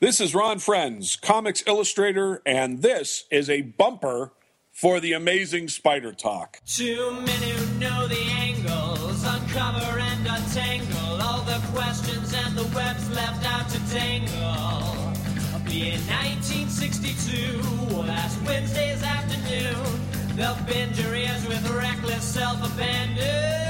This is Ron Frenz, comics illustrator, and this is a bumper for the amazing Spider Talk. Who know the angles, uncover and untangle all the questions and the webs left out to tangle. Be in 1962, last Wednesday's afternoon, they'll bend your ears with reckless self-abandon.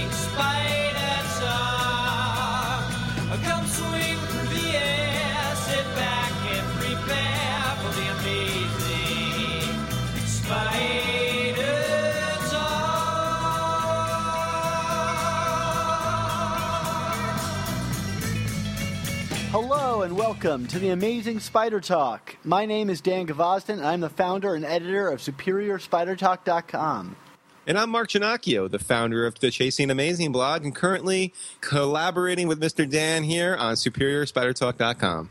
Hello and welcome to the Amazing Spider Talk. My name is Dan Gvozden, and I'm the founder and editor of SuperiorSpiderTalk.com. And I'm Mark Ginocchio, the founder of the Chasing Amazing blog, and currently collaborating with Mr. Dan here on SuperiorSpiderTalk.com.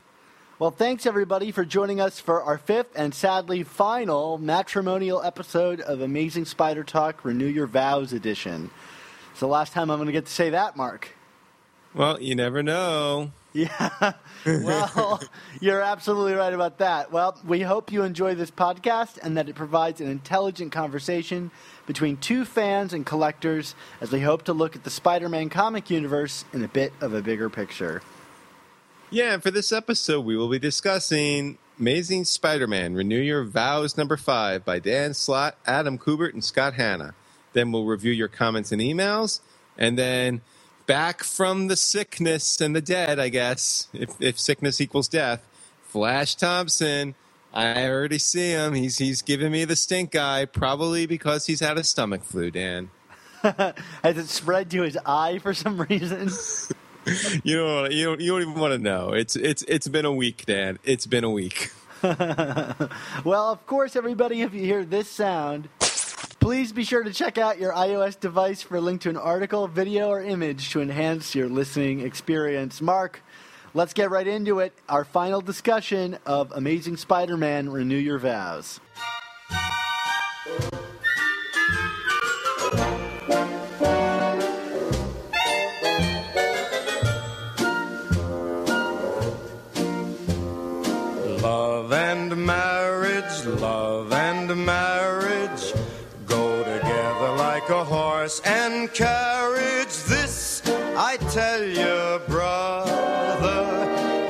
Well, thanks everybody for joining us for our fifth and sadly final matrimonial episode of Amazing Spider Talk Renew Your Vows edition. It's the last time I'm going to get to say that, Mark. Well, you never know. Yeah. well, you're absolutely right about that. Well, we hope you enjoy this podcast and that it provides an intelligent conversation between two fans and collectors as we hope to look at the Spider Man comic universe in a bit of a bigger picture. Yeah, and for this episode, we will be discussing Amazing Spider Man Renew Your Vows number five by Dan Slott, Adam Kubert, and Scott Hanna. Then we'll review your comments and emails, and then back from the sickness and the dead, I guess, if, if sickness equals death, Flash Thompson. I already see him. He's he's giving me the stink eye, probably because he's had a stomach flu, Dan. Has it spread to his eye for some reason? You don't you don't you don't even want to know. It's it's it's been a week, Dan. It's been a week. well, of course, everybody, if you hear this sound, please be sure to check out your iOS device for a link to an article, video, or image to enhance your listening experience. Mark, let's get right into it. Our final discussion of Amazing Spider Man Renew Your Vows. Love and marriage, and carriage. This I tell you, brother,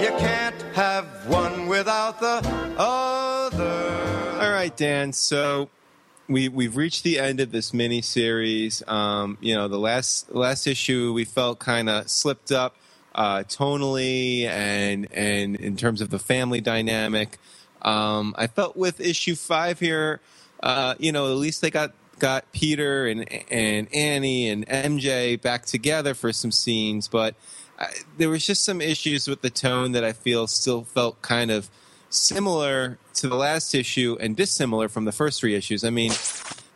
you can't have one without the other. All right, Dan. So we we've reached the end of this mini series. Um, you know, the last last issue we felt kind of slipped up uh, tonally and and in terms of the family dynamic. Um, I felt with issue five here, uh, you know, at least they got got Peter and and Annie and MJ back together for some scenes, but I, there was just some issues with the tone that I feel still felt kind of similar to the last issue and dissimilar from the first three issues. I mean,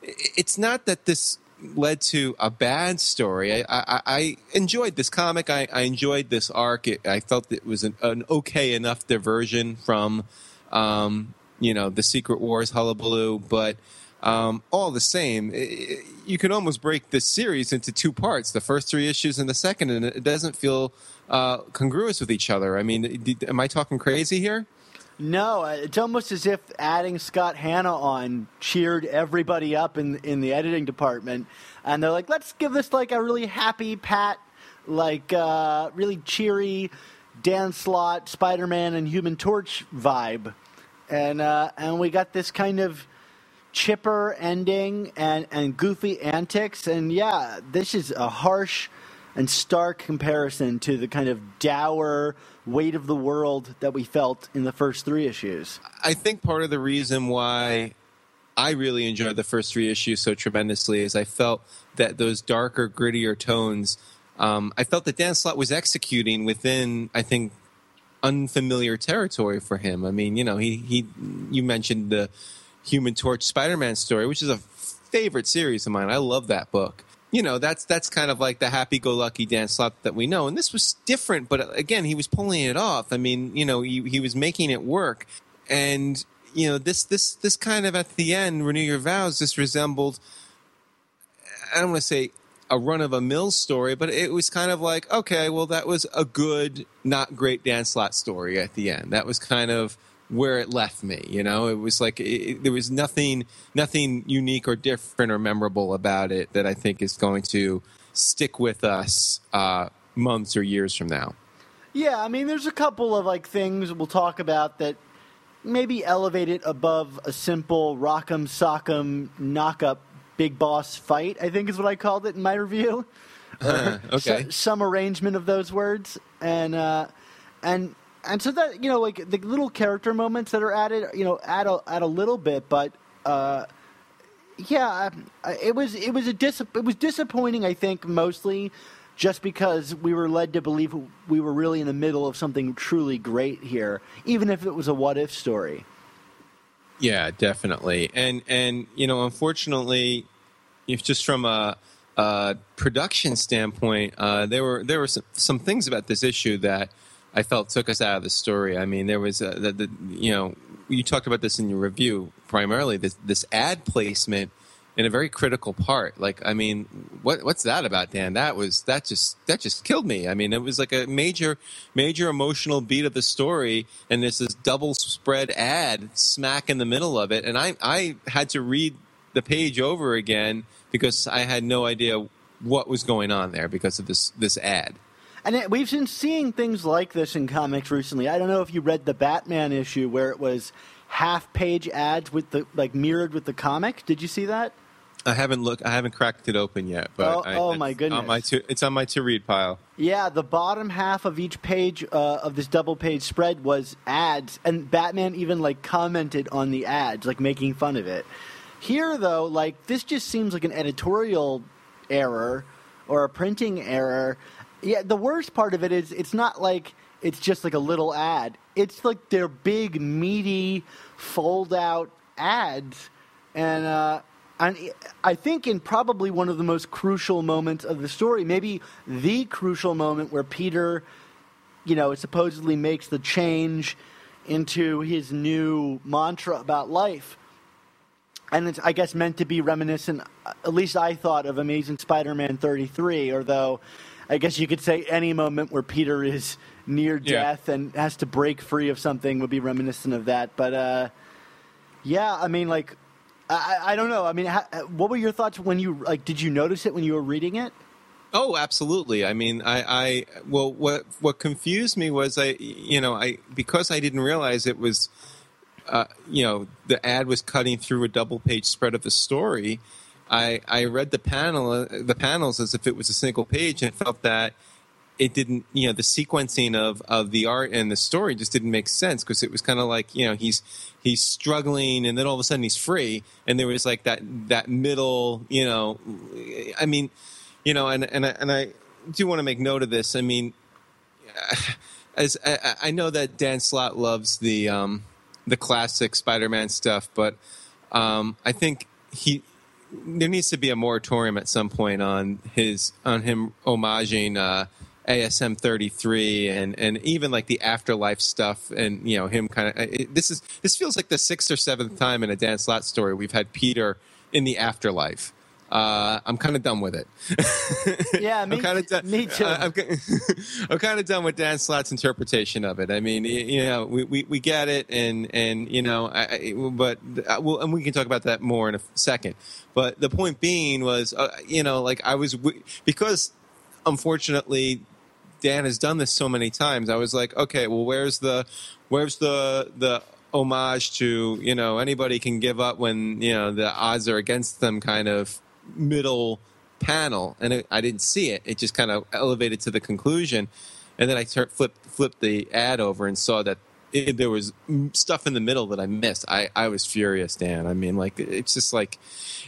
it's not that this led to a bad story. I, I, I enjoyed this comic. I, I enjoyed this arc. It, I felt it was an, an okay enough diversion from, um, you know, the Secret Wars hullabaloo. But um, all the same, i- i you can almost break this series into two parts: the first three issues and the second, and it doesn't feel uh, congruous with each other. I mean, did, am I talking crazy here? No, uh, it's almost as if adding Scott Hanna on cheered everybody up in in the editing department, and they're like, "Let's give this like a really happy, pat, like uh, really cheery Dan Slott, Spider Man, and Human Torch vibe," and uh, and we got this kind of chipper ending and and goofy antics, and yeah, this is a harsh and stark comparison to the kind of dour weight of the world that we felt in the first three issues. I think part of the reason why I really enjoyed the first three issues so tremendously is I felt that those darker, grittier tones. Um, I felt that Dan Slott was executing within, I think, unfamiliar territory for him. I mean, you know, he he. You mentioned the Human Torch Spider-Man story, which is a favorite series of mine. I love that book. You know, that's that's kind of like the happy-go-lucky Dan Slott that we know, and this was different. But uh, again, he was pulling it off. I mean, you know, he, he was making it work, and you know this this this kind of at the end renew your vows. This resembled I don't want to say a run of a mill story, but it was kind of like okay, well that was a good, not great Dan Slott story at the end. That was kind of where it left me. You know, it was like it, there was nothing nothing unique or different or memorable about it that I think is going to stick with us uh, months or years from now. Yeah, I mean, there's a couple of like things we'll talk about that maybe elevate it above a simple rock'em sock'em knock up big boss fight. I think is what I called it in my review. okay. So- some arrangement of those words, and uh, and and so that you know, like the little character moments that are added, you know, add a add a little bit, but. Uh, yeah, it was it was a dis- it was disappointing. I think mostly just because we were led to believe we were really in the middle of something truly great here, even if it was a what if story. Yeah, definitely. And and you know, unfortunately, if just from a, a production standpoint, uh, there were there were some, some things about this issue that I felt took us out of the story. I mean, there was a, the, the you know you talked about this in your review primarily this this ad placement in a very critical part. Like, I mean, what what's that about, Dan? That was that just that just killed me. I mean, it was like a major major emotional beat of the story, and there's this double spread ad smack in the middle of it, and I I had to read the page over again because I had no idea what was going on there because of this this ad. And it, we've been seeing things like this in comics recently. I don't know if you read the Batman issue where it was half page ads with the like mirrored with the comic. Did you see that? I haven't looked. I haven't cracked it open yet. But Oh- I, oh my On my goodness. to, it's on my to read pile. Yeah, the bottom half of each page uh, of this double page spread was ads, and Batman even like commented on the ads, like making fun of it. Here, though, like this just seems like an editorial error or a printing error. Yeah, the worst part of it is it's not like it's just like a little ad. It's like they're big, meaty, fold out ads, and uh, and I think in probably one of the most crucial moments of the story, maybe the crucial moment where Peter, you know, supposedly makes the change into his new mantra about life. And it's, I guess, meant to be reminiscent, at least I thought, of Amazing Spider Man 33, although I guess you could say any moment where Peter is near Yeah. death and has to break free of something would be reminiscent of that. But, uh, yeah, I mean, like, I, I don't know. I mean, ha, what were your thoughts when you, like, did you notice it when you were reading it? Oh, absolutely. I mean, I, I well, what what confused me was I, you know, I because I didn't realize it was, uh, you know, the ad was cutting through a double page spread of the story. I I read the panel the panels as if it was a single page and felt that it didn't you know the sequencing of of the art and the story just didn't make sense because it was kind of like you know he's he's struggling and then all of a sudden he's free and there was like that that middle you know i mean you know and and I, and I do want to make note of this. I mean as I, I know that Dan Slott loves the um, the classic Spider-Man stuff, but um, I think he there needs to be a moratorium at some point on his on him homaging uh, ASM 33 and and even like the afterlife stuff and you know him kind of this is this feels like the sixth or seventh time in a Dan Slott story we've had Peter in the afterlife. Uh, I'm kind of done with it. Yeah, me, I'm kind of done. me too. I- I'm, I'm kind of done with Dan Slott's interpretation of it. I mean, you know, we, we, we get it, and and you know, I, I, but uh, well, and we can talk about that more in a second. But the point being was, uh, you know, like I was because unfortunately Dan has done this so many times. I was like, okay, well, where's the where's the the homage to you know anybody can give up when you know the odds are against them kind of middle panel, and it, I didn't see it. It just kind of elevated to the conclusion, and then I flipped flipped the ad over and saw that. It, there was stuff in the middle that I missed. I, I was furious, Dan. I mean, like it's just like,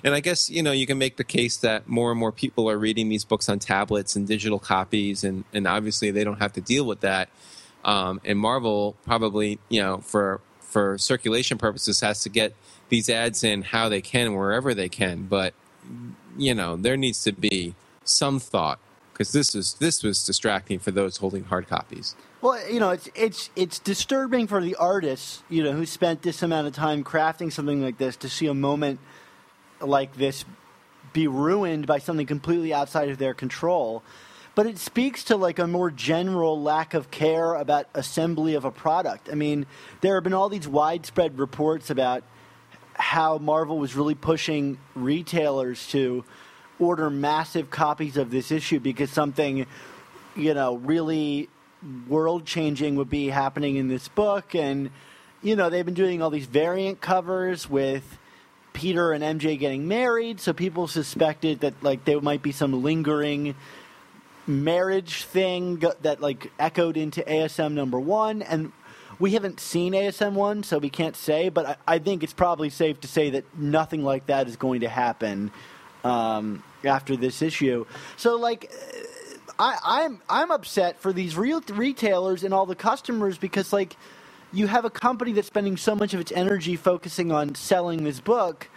and I guess you know you can make the case that more and more people are reading these books on tablets and digital copies, and and obviously they don't have to deal with that. Um, and Marvel probably you know for for circulation purposes has to get these ads in how they can wherever they can, but you know there needs to be some thought because this is this was distracting for those holding hard copies. Well, you know, it's it's it's disturbing for the artists, you know, who spent this amount of time crafting something like this to see a moment like this be ruined by something completely outside of their control. But it speaks to like a more general lack of care about assembly of a product. I mean, there have been all these widespread reports about how Marvel was really pushing retailers to order massive copies of this issue because something, you know, really world changing would be happening in this book. And, you know, they've been doing all these variant covers with Peter and MJ getting married. So people suspected that, like, there might be some lingering marriage thing that, like, echoed into ASM number one. And, we haven't seen ASM one, so we can't say. But I, I, think it's probably safe to say that nothing like that is going to happen um, after this issue. So, like, I, I'm I'm upset for these real retailers and all the customers because, like, you have a company that's spending so much of its energy focusing on selling this book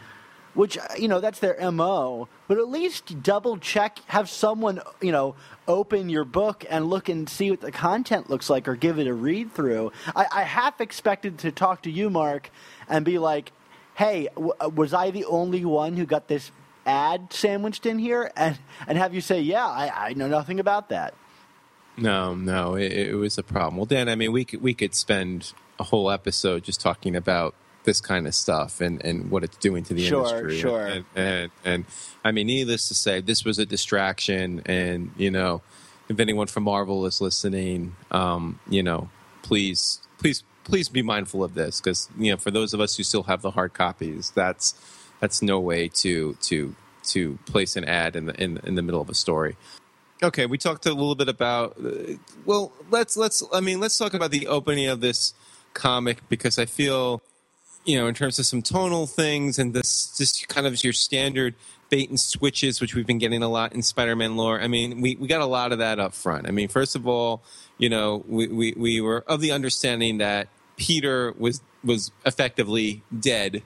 which you know that's their mo but at least double check have someone you know open your book and look and see what the content looks like or give it a read through i, I half expected to talk to you mark and be like hey w- uh, was i the only one who got this ad sandwiched in here? And and have you say yeah i, I know nothing about that. No no it, it was a problem. Well dan i mean we could we could spend a whole episode just talking about this kind of stuff and, and what it's doing to the sure, industry. Sure, and, and, and I mean, needless to say, this was a distraction. And you know, if anyone from Marvel is listening, um, you know, please, please, please be mindful of this because you know, for those of us who still have the hard copies, that's that's no way to to to place an ad in the in, in the middle of a story. Okay, we talked a little bit about. Uh, well, let's let's. I mean, let's talk about the opening of this comic because I feel you know, in terms of some tonal things and this just kind of your standard bait and switches, which we've been getting a lot in Spider-Man lore. I mean, we, we got a lot of that up front. I mean, first of all, you know, we, we, we were of the understanding that Peter was was effectively dead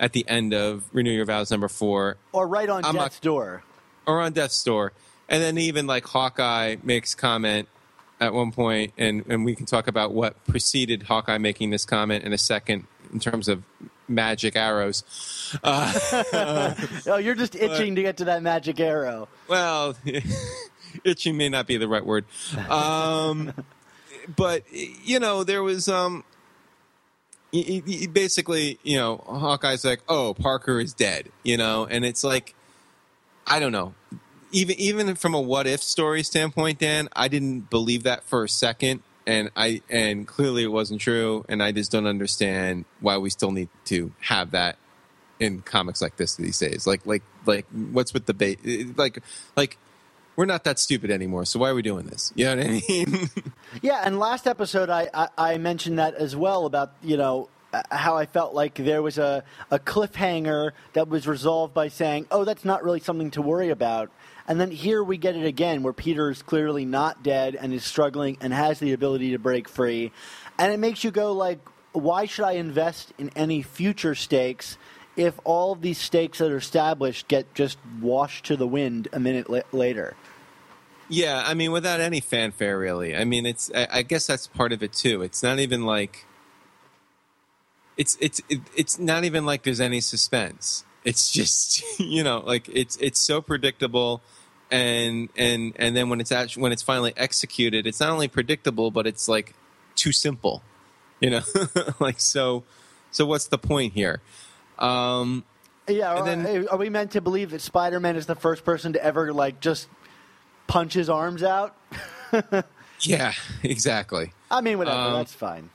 at the end of Renew Your Vows number four. Or right on I'm death's door. Or on death's door. And then even like Hawkeye makes comment at one point, and, and we can talk about what preceded Hawkeye making this comment in a second in terms of magic arrows. Uh, oh, you're just itching but, to get to that magic arrow. Well, itching may not be the right word. Um, but you know, there was um, he, he basically, you know, Hawkeye's like, "Oh, Parker is dead," you know, and it's like, I don't know. Even even from a what if story standpoint, Dan, I didn't believe that for a second and I and clearly it wasn't true, and I just don't understand why we still need to have that in comics like this these days. Like like like what's with the bait? Like like we're not that stupid anymore. So why are we doing this? You know what I mean? yeah, and last episode I, I, I mentioned that as well about you know uh, how I felt like there was a, a cliffhanger that was resolved by saying, "Oh, that's not really something to worry about." And then here we get it again, where Peter is clearly not dead and is struggling and has the ability to break free, and it makes you go like, "Why should I invest in any future stakes?" If all these stakes that are established get just washed to the wind a minute la- later. Yeah, I mean, without any fanfare, really. I mean, it's. I, I guess that's part of it too. It's not even like it's it's it, it's not even like there's any suspense. It's just you know like it's it's so predictable, and and and then when it's actually when it's finally executed, it's not only predictable but it's like too simple, you know, like so. So what's the point here? Um, yeah, are, then, are we meant to believe that Spider-Man is the first person to ever like just punch his arms out? yeah, exactly. I mean, whatever. Um, that's fine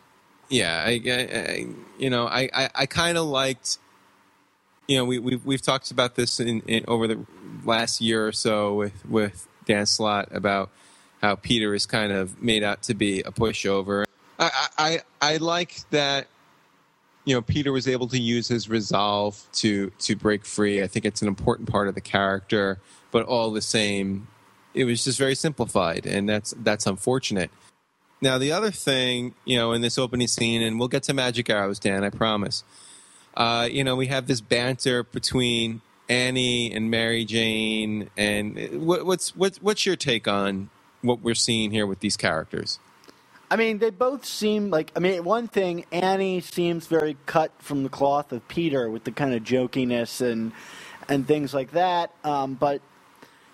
yeah, I, I, you know, I, I, I kind of liked, you know, we, we've, we've talked about this in, in, over the last year or so with, with Dan Slott about how Peter is kind of made out to be a pushover. I, I, I like that, you know, Peter was able to use his resolve to, to break free. I think it's an important part of the character, but all the same, it was just very simplified, and that's, that's unfortunate. Now, the other thing, you know, in this opening scene, and we'll get to Magic Arrows, Dan, I promise. Uh, you know, we have this banter between Annie and Mary Jane, and what, what's what, what's your take on what we're seeing here with these characters? I mean, they both seem like. I mean, one thing, Annie seems very cut from the cloth of Peter with the kind of jokiness and and things like that. Um, but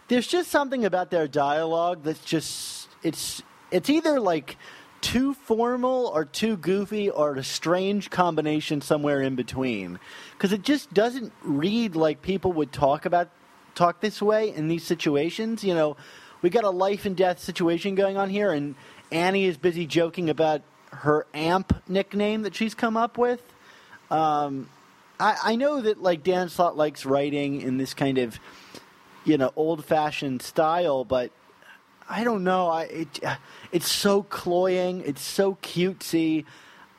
there's just something about their dialogue that's just it's it's either like too formal or too goofy or a strange combination somewhere in between. Because it just doesn't read like people would talk about talk this way in these situations you know? We got a life and death situation going on here and annie is busy joking about her amp nickname that she's come up with. Um, I, I know that like dan slott likes writing in this kind of you know old fashioned style but I don't know. I it, it's so cloying. It's so cutesy.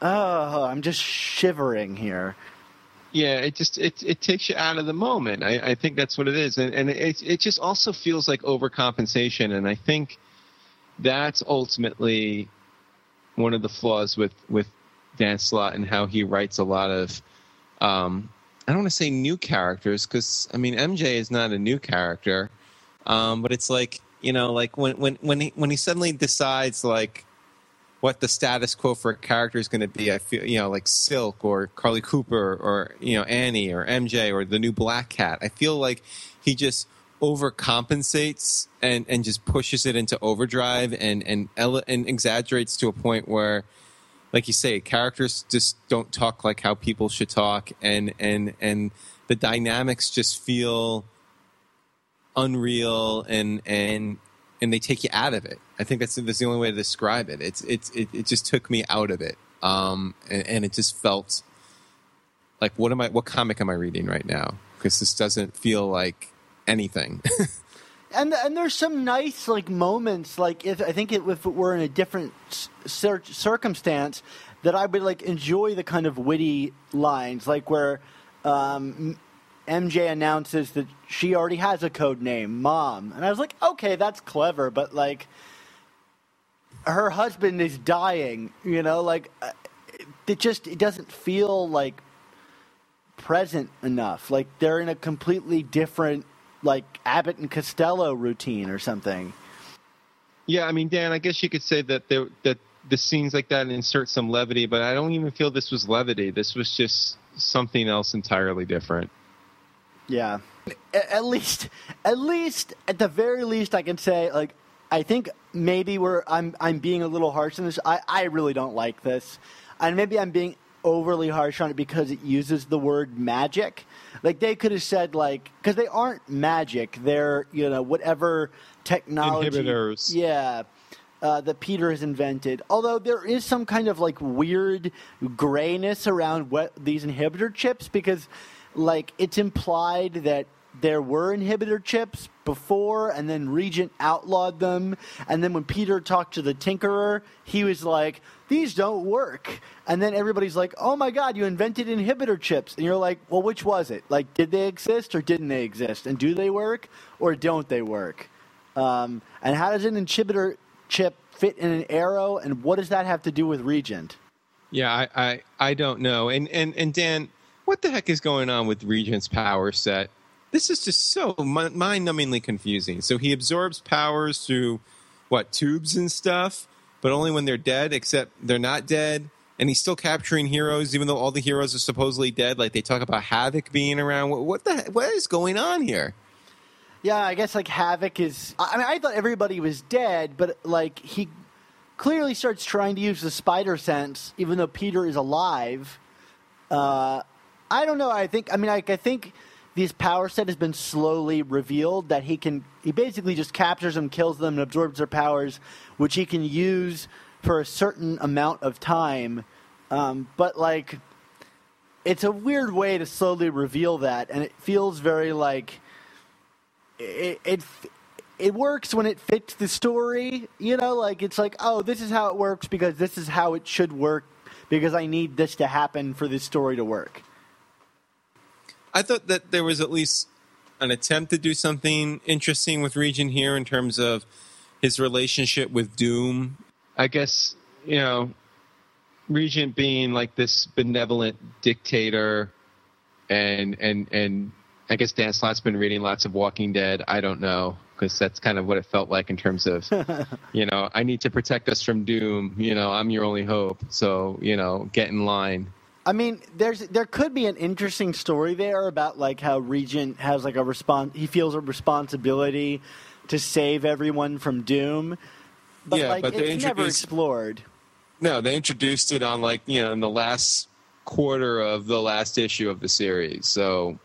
Oh, I'm just shivering here. Yeah, it just it it takes you out of the moment. I, I think that's what it is, and and it it just also feels like overcompensation, and I think that's ultimately one of the flaws with with Dan Slott and how he writes a lot of. Um, I don't want to say new characters because I mean MJ is not a new character, um, but it's like you know, like when when when he when he suddenly decides like what the status quo for a character is going to be. I feel you know like Silk or Carly Cooper or you know Annie or MJ or the new Black Cat. I feel like he just overcompensates and and just pushes it into overdrive and and ele- and exaggerates to a point where like you say characters just don't talk like how people should talk and and and the dynamics just feel unreal and and and they take you out of it. I think that's that's the only way to describe it. It's it's it, it just took me out of it, um, and, and it just felt like what am I? What comic am I reading right now? Because this doesn't feel like anything. and and there's some nice like moments like if I think it, if it were in a different cir- circumstance that I would like enjoy the kind of witty lines like where um, MJ announces that she already has a code name, Mom. And I was like, okay, that's clever, but like, her husband is dying, you know, like, uh, it just, it doesn't feel like present enough. Like, they're in a completely different, like, Abbott and Costello routine or something. Yeah, I mean, Dan, I guess you could say that there, that the scenes like that insert some levity, but I don't even feel this was levity. This was just something else entirely different. Yeah. At least, at least, at the very least, I can say like I think maybe we're I'm I'm being a little harsh on this. I I really don't like this, and maybe I'm being overly harsh on it because it uses the word magic. Like they could have said like because they aren't magic. They're you know whatever technology. Inhibitors. Yeah. Uh, that Peter has invented. Although there is some kind of like weird grayness around what these inhibitor chips because like it's implied that there were inhibitor chips before and then regent outlawed them. And then when peter talked to the tinkerer he was like these don't work. And then everybody's like oh my god you invented inhibitor chips. And you're like well which was it? Like did they exist or didn't they exist? And do they work or don't they work? Um, and how does an inhibitor chip fit in an arrow and what does that have to do with regent? Yeah i i, I don't know. And and and dan what the heck is going on with Regent's power set? This is just so mind-numbingly confusing. So he absorbs powers through what tubes and stuff, but only when they're dead. Except they're not dead, and he's still capturing heroes, even though all the heroes are supposedly dead. Like they talk about Havoc being around. What, what the what is going on here? Yeah, I guess like Havoc is. I mean, I thought everybody was dead, but like he clearly starts trying to use the spider sense, even though Peter is alive. Uh, I don't know. I think. I mean, like, I think this power set has been slowly revealed that he can. He basically just captures them, kills them, and absorbs their powers, which he can use for a certain amount of time. Um, but like, it's a weird way to slowly reveal that, and it feels very like it. it it works when it fits the story, you know, like it's like, oh, this is how it works because this is how it should work because I need this to happen for this story to work. I thought that there was at least an attempt to do something interesting with Regent here in terms of his relationship with Doom. I guess, you know, Regent being like this benevolent dictator and and and I guess Dan Slott's been reading lots of Walking Dead. I don't know because that's kind of what it felt like in terms of, you know, I need to protect us from doom. You know, I'm your only hope. So you know, get in line. I mean, there's there could be an interesting story there about like how Regent has like a response. He feels a responsibility to save everyone from doom, but Yeah, like but they it's never explored. No, they introduced it on like you know in the last quarter of the last issue of the series. So,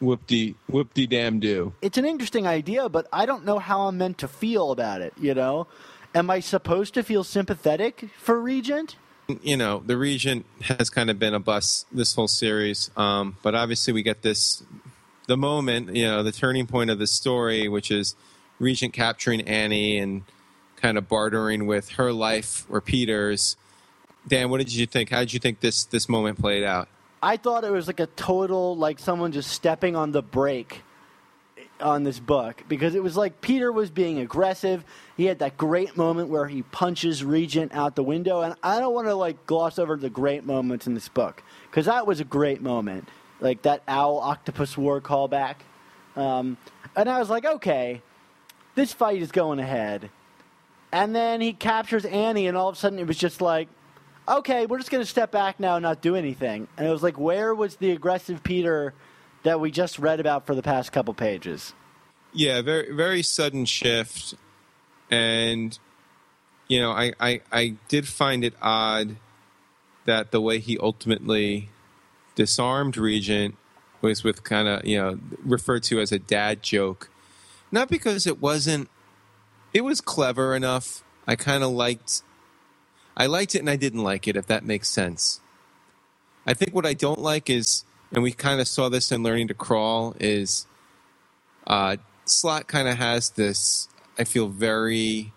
whoop de whoop de damn do. It's an interesting idea, but I don't know how I'm meant to feel about it. You know, am I supposed to feel sympathetic for Regent? You know, the Regent has kind of been a bust this whole series. Um, but obviously, we get this the moment, you know, the turning point of the story, which is Regent capturing Annie and kind of bartering with her life or Peter's. Dan, what did you think? How did you think this this moment played out? I thought it was like a total like someone just stepping on the brake on this book because it was like Peter was being aggressive. He had that great moment where he punches Regent out the window, and I don't want to like gloss over the great moments in this book because that was a great moment, like that owl octopus war callback. Um, and I was like, okay, this fight is going ahead. And then he captures Annie, and all of a sudden it was just like, okay, we're just going to step back now and not do anything. And it was like, where was the aggressive Peter that we just read about for the past couple pages? Yeah, very very sudden shift, and you know, I I, I did find it odd that the way he ultimately disarmed Regent was with kind of you know referred to as a dad joke, not because it wasn't. It was clever enough. I kind of liked. I liked it and I didn't like it. If that makes sense. I think what I don't like is, and we kind of saw this in Learning to Crawl, is uh, Slott kind of has this, I feel, very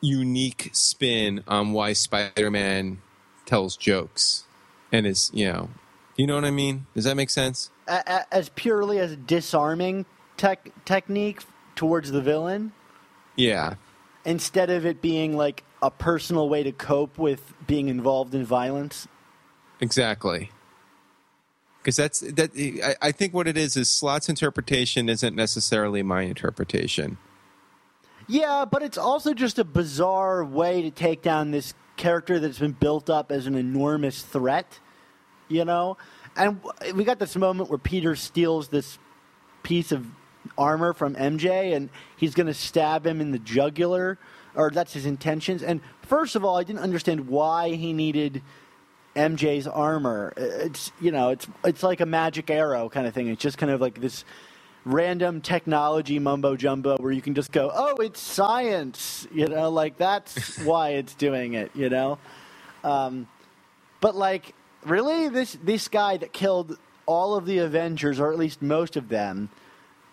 unique spin on why Spider Man tells jokes and is, you know, you know what I mean? Does that make sense? As purely as a disarming tech- technique towards the villain, Yeah. instead of it being like a personal way to cope with being involved in violence. Exactly. Because that's that. I, I think what it is is Slott's interpretation isn't necessarily my interpretation. Yeah, but it's also just a bizarre way to take down this character that's been built up as an enormous threat, you know? And we got this moment where Peter steals this piece of armor from MJ and he's going to stab him in the jugular, or that's his intentions. And first of all, I didn't understand why he needed MJ's armor. It's, you know, it's it's like a magic arrow kind of thing. It's just kind of like this random technology mumbo jumbo where you can just go, oh, it's science, you know, like that's why it's doing it, you know. Um, but like, really, this this guy that killed all of the Avengers, or at least most of them,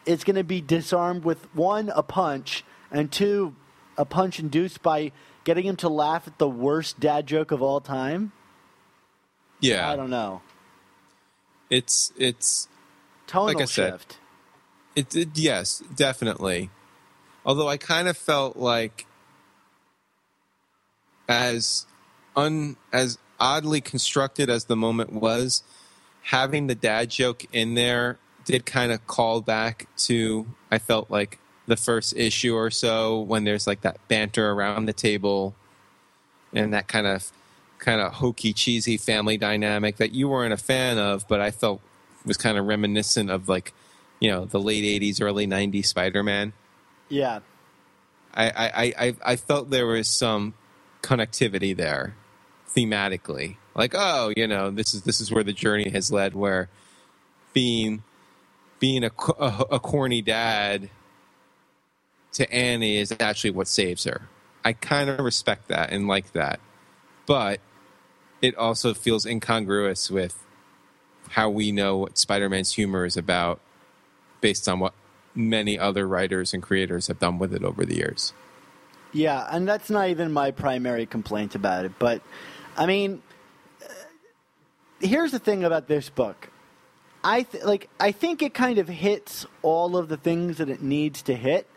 is going to be disarmed with one a punch, and two a punch induced by getting him to laugh at the worst dad joke of all time. Yeah. I don't know. It's it's Tonal Like I said, shift. It, it yes, definitely. Although I kind of felt like as un as oddly constructed as the moment was, having the dad joke in there did kind of call back to I felt like the first issue or so when there's like that banter around the table and that kind of kind of hokey cheesy family dynamic that you weren't a fan of but I felt was kind of reminiscent of like you know the late 80s early 90s spider-man. Yeah. I, I, I, I felt there was some connectivity there thematically. Like oh you know this is this is where the journey has led where being being a, a, a corny dad to annie is actually what saves her. I kind of respect that and like that. But it also feels incongruous with how we know what spider-man's humor is about based on what many other writers and creators have done with it over the years Yeah, and that's not even my primary complaint about it. But, I mean, uh, here's the thing about this book. I th- like. I think it kind of hits all of the things that it needs to hit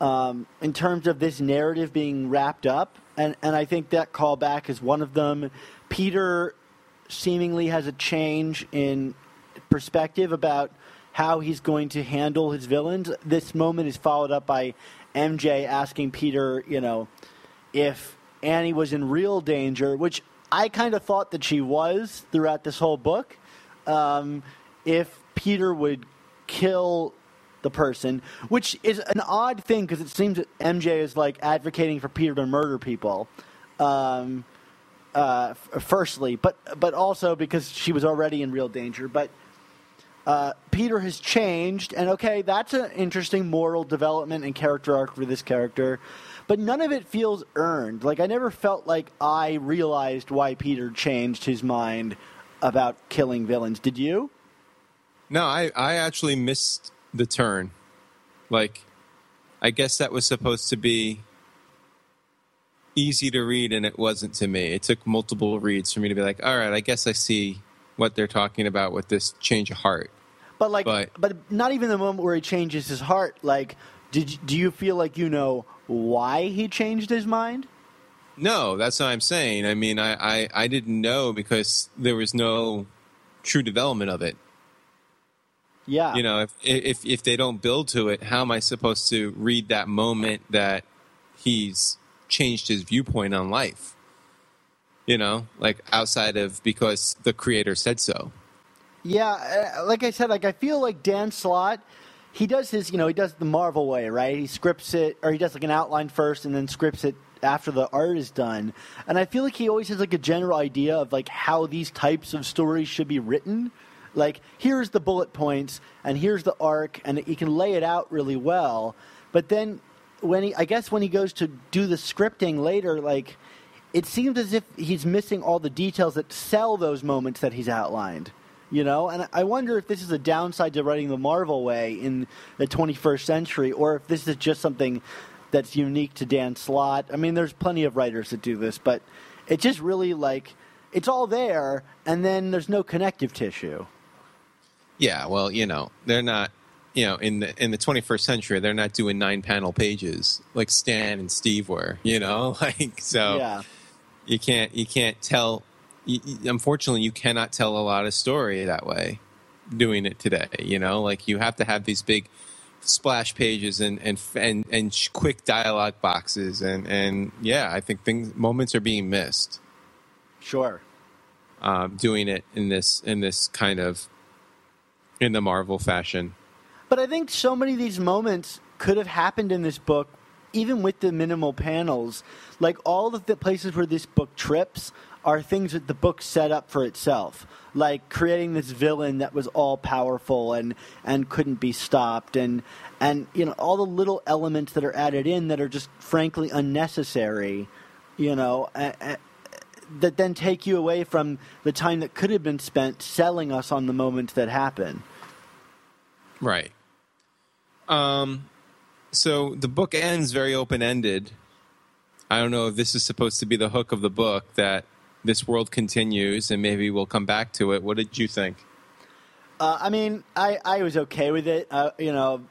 um, in terms of this narrative being wrapped up, and and I think that callback is one of them. Peter seemingly has a change in perspective about how he's going to handle his villains. This moment is followed up by MJ asking Peter, you know, if Annie was in real danger, which I kind of thought that she was throughout this whole book. Um, if Peter would kill the person, which is an odd thing because it seems that MJ is like advocating for Peter to murder people. Um, uh, f- firstly, but but also because she was already in real danger. But uh, Peter has changed, and okay, that's an interesting moral development and character arc for this character. But none of it feels earned. Like I never felt like I realized why Peter changed his mind about killing villains. Did you? No, I, I actually missed the turn. Like, I guess that was supposed to be easy to read, and it wasn't to me. It took multiple reads for me to be like, all right, I guess I see what they're talking about with this change of heart. But like, But- but, not even the moment where he changes his heart. Like, did do you feel like you know why he changed his mind? No, that's what I'm saying. I mean, I, I, I didn't know because there was no true development of it. Yeah, You know, if, if if they don't build to it, how am I supposed to read that moment that he's changed his viewpoint on life? You know, like outside of because the creator said so. Yeah, uh, like I said, like I feel like Dan Slott, he does his, you know, he does the Marvel way, right? He scripts it, or he does like an outline first, and then scripts it after the art is done. And I feel like he always has like a general idea of like how these types of stories should be written. Like here's the bullet points, and here's the arc, and he can lay it out really well. But then when he, I guess when he goes to do the scripting later, like it seems as if he's missing all the details that sell those moments that he's outlined. You know, and I wonder if this is a downside to writing the Marvel way in the 21st century, or if this is just something that's unique to Dan Slott. I mean, there's plenty of writers that do this, but it just really like it's all there, and then there's no connective tissue. Yeah, well, you know, they're not. You know, in the in the 21st century, they're not doing nine panel pages like Stan and Steve were. You know, like so. Yeah, you can't you can't tell you, unfortunately you cannot tell a lot of story that way doing it today you know like you have to have these big splash pages and and and, and quick dialogue boxes and and yeah i think things moments are being missed sure. um, doing it in this in this kind of in the marvel fashion But I think so many of these moments could have happened in this book, even with the minimal panels. Like all of the places where this book trips are things that the book set up for itself, like creating this villain that was all powerful and and couldn't be stopped, and and you know all the little elements that are added in that are just frankly unnecessary. You know. that then take you away from the time that could have been spent selling us on the moments that happen. Right. Um, so the book ends very open ended. I don't know if this is supposed to be the hook of the book that this world continues and maybe we'll come back to it. What did you think? Uh, I mean, I, I was okay with it. Uh, you know,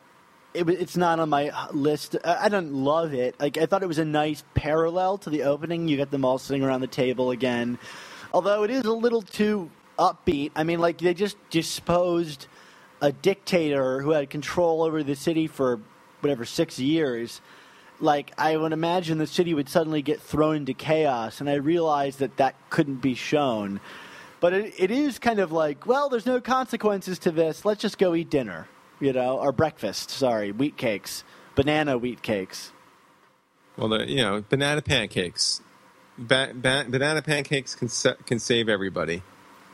it, it's not on my list. I, I don't love it. Like I thought it was a nice parallel to the opening. You get them all sitting around the table again, although it is a little too upbeat. I mean, like they just disposed a dictator who had control over the city for whatever six years. Like I would imagine the city would suddenly get thrown into chaos, and I realized that that couldn't be shown. But it, it is kind of like, well, there's no consequences to this. Let's just go eat dinner, you know, or breakfast. Sorry, wheat cakes, banana wheat cakes. Well, the, you know, banana pancakes. Ba- ba- banana pancakes can sa- can save everybody.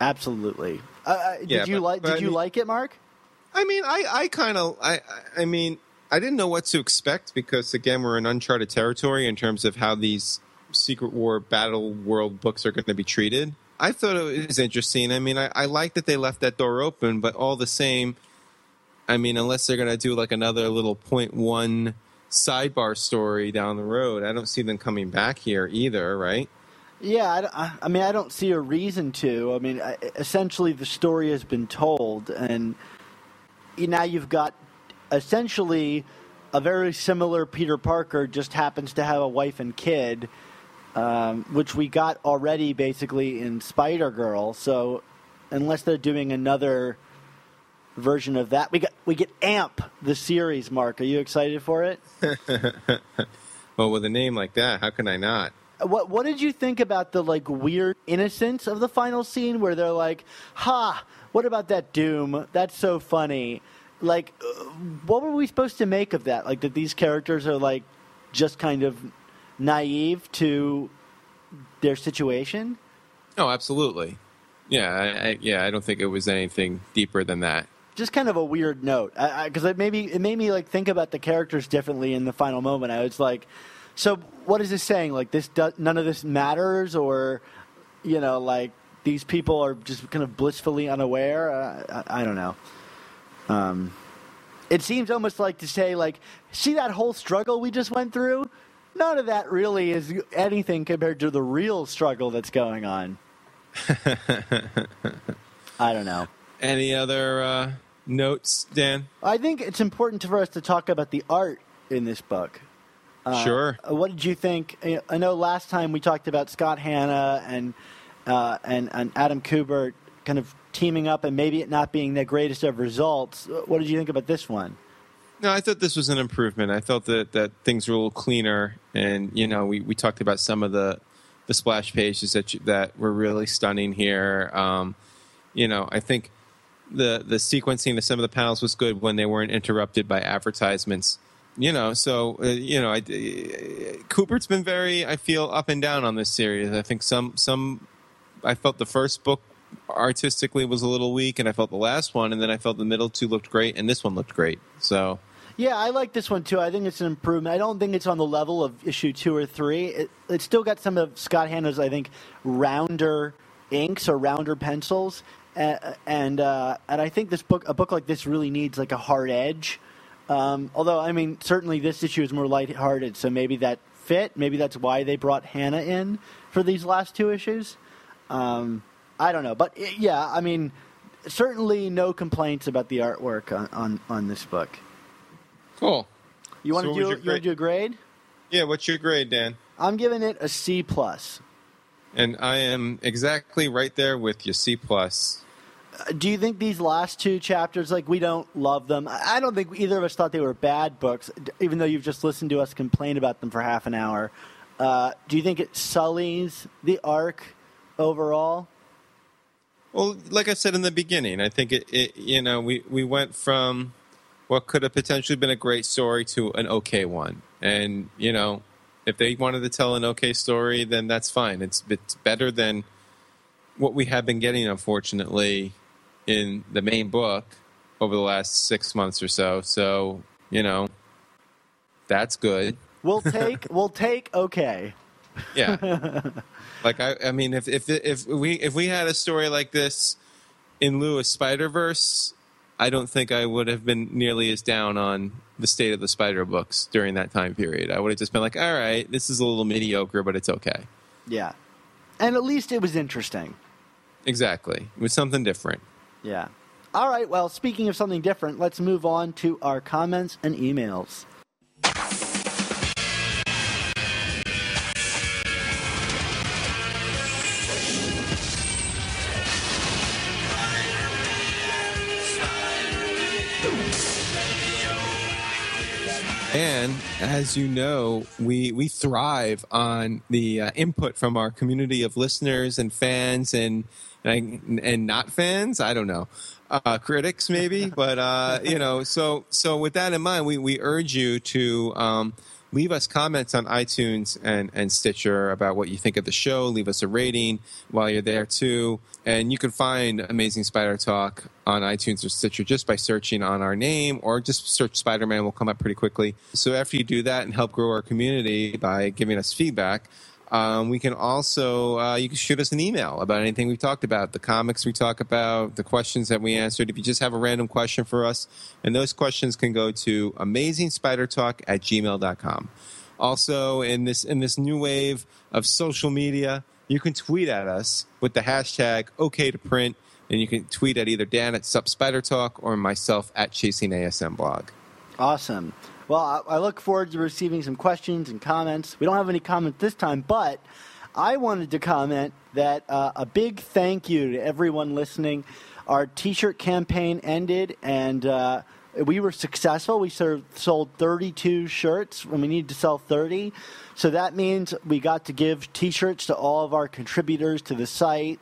Absolutely. Uh, uh, did Yeah, you but- like? Did I you mean- like it, Mark? I mean, I, I kind of, I, I- mean, I didn't know what to expect because again, we're in uncharted territory in terms of how these Secret War Battle World books are going to be treated. I thought it was interesting. I mean, I, I like that they left that door open, but all the same, I mean, unless they're going to do like another little point one sidebar story down the road, I don't see them coming back here either, right? Yeah, I, I- mean, I don't see a reason to. I mean, essentially, the story has been told, and you- now you've got essentially a very similar Peter Parker, just happens to have a wife and kid, um, which we got already basically in Spider Girl. So, unless they're doing another version of that. We got we get Amp the series. Mark, are you excited for it? Well, with a name like that, how can I not? What what did you think about the like weird innocence of the final scene where they're like, "Ha, what about that Doom? That's so funny." Like, uh, what were we supposed to make of that? Like that these characters are like just kind of naive to their situation. Oh, absolutely. Yeah, I, I, yeah. I don't think it was anything deeper than that. Just kind of a weird note because it made me it made me like think about the characters differently in the final moment. I was like, so what is this saying? Like this, do, none of this matters, or you know, like these people are just kind of blissfully unaware. Uh, I, I don't know. Um, it seems almost like to say, like, see that whole struggle we just went through. None of that really is anything compared to the real struggle that's going on. I don't know. Any other uh, notes, Dan? I think it's important for us to talk about the art in this book. sure. Uh, what did you think? I- I know last time we talked about Scott Hanna and uh, and and Adam Kubert kind of teaming up and maybe it not being the greatest of results. What did you think about this one? No, I thought this was an improvement. I felt that, that things were a little cleaner, and you know, we, we talked about some of the the splash pages that you, that were really stunning here. Um, you know, I think the the sequencing of some of the panels was good when they weren't interrupted by advertisements. You know, so uh, you know, I, Kubert's been very, I feel, up and down on this series. I think some some, I felt the first book artistically was a little weak, and I felt the last one, and then I felt the middle two looked great, and this one looked great. So. Yeah, I like this one too. I think it's an improvement. I don't think it's on the level of issue two or three. It, it's still got some of Scott Hanna's, I think, rounder inks or rounder pencils, and uh, and I think this book, a book like this, really needs like a hard edge. Um, although, I mean, certainly this issue is more lighthearted, so maybe that fit. Maybe that's why they brought Hanna in for these last two issues. Um, I don't know, but uh, yeah, I mean, certainly no complaints about the artwork on on, on this book. Cool. You want So to do? You want to do a grade? Yeah, what's your grade, Dan? I'm giving it a C plus. And I am exactly right there with your C plus. Uh, Do you think these last two chapters, like we don't love them? I I don't think either of us thought they were bad books, even though you've just listened to us complain about them for half an hour. Uh, do you think it sullies the arc overall? Well, like I said in the beginning, I think it, it you know, we, we went from what could have potentially been a great story to an okay one. And, you know, if they wanted to tell an okay story, then that's fine. It's it's better than what we have been getting, unfortunately, in the main book over the last six months or so. So, you know, that's good. We'll take. we'll take. Okay. Yeah. like I, I mean, if if if we if we had a story like this in lieu of Spider Verse, I don't think I would have been nearly as down on the state of the Spider books during that time period. I would have just been like, all right, this is a little mediocre, but it's okay. Yeah. And at least it was interesting. Exactly, it was something different. Yeah. All right. Well, speaking of something different, let's move on to our comments and emails. And as you know, we we thrive on the uh, input from our community of listeners and fans and and, and not fans. I don't know, uh, critics maybe, but uh, you know. So so with that in mind, we we urge you to. Um, Leave us comments on iTunes and, and Stitcher about what you think of the show. Leave us a rating while you're there too. And you can find Amazing Spider Talk on iTunes or Stitcher just by searching on our name or just search Spider Man will come up pretty quickly. So after you do that and help grow our community by giving us feedback, um, we can also uh, you can shoot us an email about anything we've talked about, the comics we talk about, the questions that we answered. If you just have a random question for us, and those questions can go to amazingspidertalk at gmail.com. Also, in this in this new wave of social media, you can tweet at us with the hashtag OK to print, and you can tweet at either Dan at Sup Spider Talk or myself at Chasing ASM Blog. Awesome. Well, I, I look forward to receiving some questions and comments. We don't have any comments this time, but I wanted to comment that uh, a big thank you to everyone listening. our T-shirt campaign ended, and uh, we were successful. We sold 32 shirts when we needed to sell 30. So that means we got to give T-shirts to all of our contributors to the site.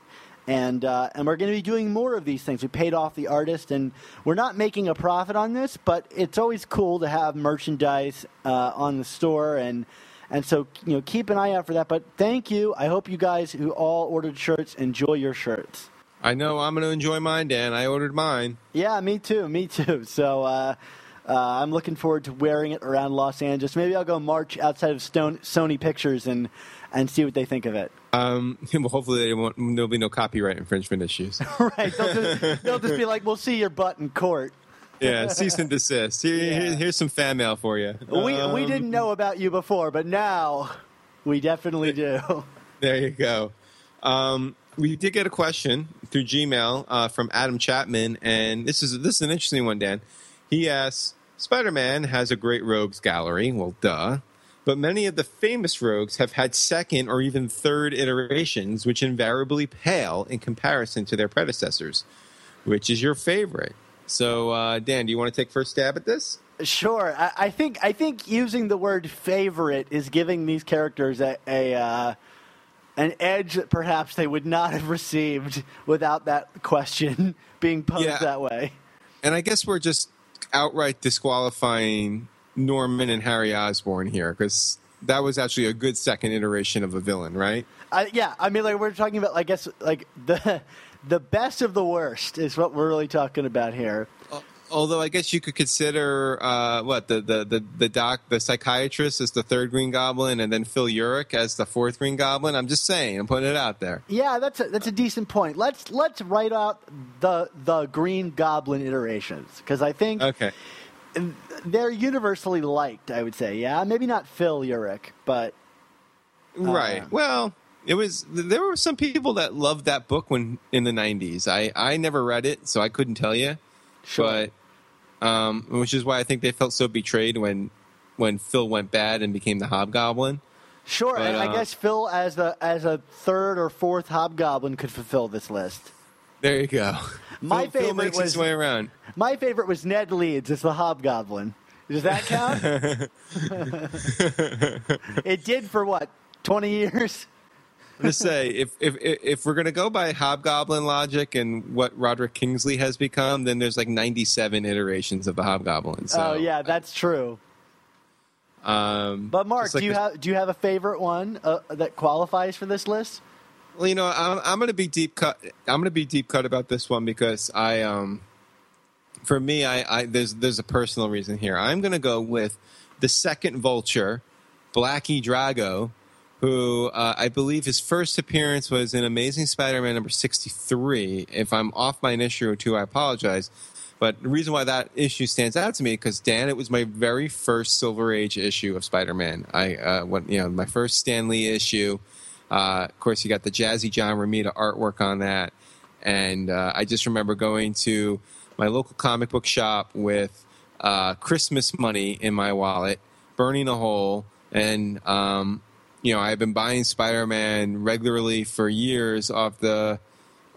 And, uh, and we're going to be doing more of these things. We paid off the artist, and we're not making a profit on this, but it's always cool to have merchandise uh, on the store. And, and so, you know, keep an eye out for that. But thank you. I hope you guys who all ordered shirts enjoy your shirts. I know I'm going to enjoy mine, Dan. I ordered mine. Yeah, me too. Me too. So uh, uh, I'm looking forward to wearing it around Los Angeles. Maybe I'll go march outside of Stone, Sony Pictures and and see what they think of it. Um, well, hopefully there won't, there'll be no copyright infringement issues. right? They'll just, they'll just be like, "We'll see your butt in court." yeah, cease and desist. Here, Yeah. here- here's some fan mail for you. we we Um, didn't know about you before, but now we definitely do. There you go. Um, we did get a question through Gmail uh, from Adam Chapman, and this is this is an interesting one, Dan. He asks, "Spider-Man has a great rogues gallery. Well, duh." But many of the famous rogues have had second or even third iterations, which invariably pale in comparison to their predecessors. Which is your favorite? So, uh, Dan, do you want to take first stab at this? Sure, I, I think I think using the word favorite is giving these characters a, a uh, an edge that perhaps they would not have received without that question being posed Yeah. that way. And I guess we're just outright disqualifying Norman and Harry Osborn here because that was actually a good second iteration of a villain, right? I, yeah, I mean, like we're talking about, I guess, like the the best of the worst is what we're really talking about here. Although I guess you could consider uh, what the, the the the doc the psychiatrist as the third Green Goblin, and then Phil Urich as the fourth Green Goblin. I'm just saying, I'm putting it out there. Yeah, that's a, that's a decent point. Let's let's write out the the Green Goblin iterations because I think Okay, they're universally liked. I would say, yeah, maybe not Phil Urich, but right. Well, it was there were some people that loved that book when in the 90s. I I never read it, so I couldn't tell you. Sure. but um, which is why I think they felt so betrayed when when Phil went bad and became the Hobgoblin. sure. But, and I uh, guess Phil as the as a third or fourth Hobgoblin could fulfill this list. There you go. My Phil, Phil favorite makes was his way around. my favorite was Ned Leeds as the Hobgoblin. Does that count? it did for what twenty years. I'm just say if if if we're gonna go by Hobgoblin logic and what Roderick Kingsley has become, then there's like 97 iterations of the Hobgoblin. So, oh yeah, that's true. Um, But Mark, like do you have do you have a favorite one uh, that qualifies for this list? Well, you know, I'm, I'm going to be deep cut. I'm going to be deep cut about this one because I, um, for me, I, I there's there's a personal reason here. I'm going to go with the second Vulture, Blackie Drago, who uh, I believe his first appearance was in Amazing Spider-Man number 63. If I'm off by an issue or two, I apologize. But the reason why that issue stands out to me because Dan, it was my very first Silver Age issue of Spider-Man. I, uh, what you know, my first Stan Lee issue. Uh, of course, you got the jazzy John Romita artwork on that, and uh, I just remember going to my local comic book shop with uh, Christmas money in my wallet, burning a hole, and um, you know I've been buying Spider-Man regularly for years off the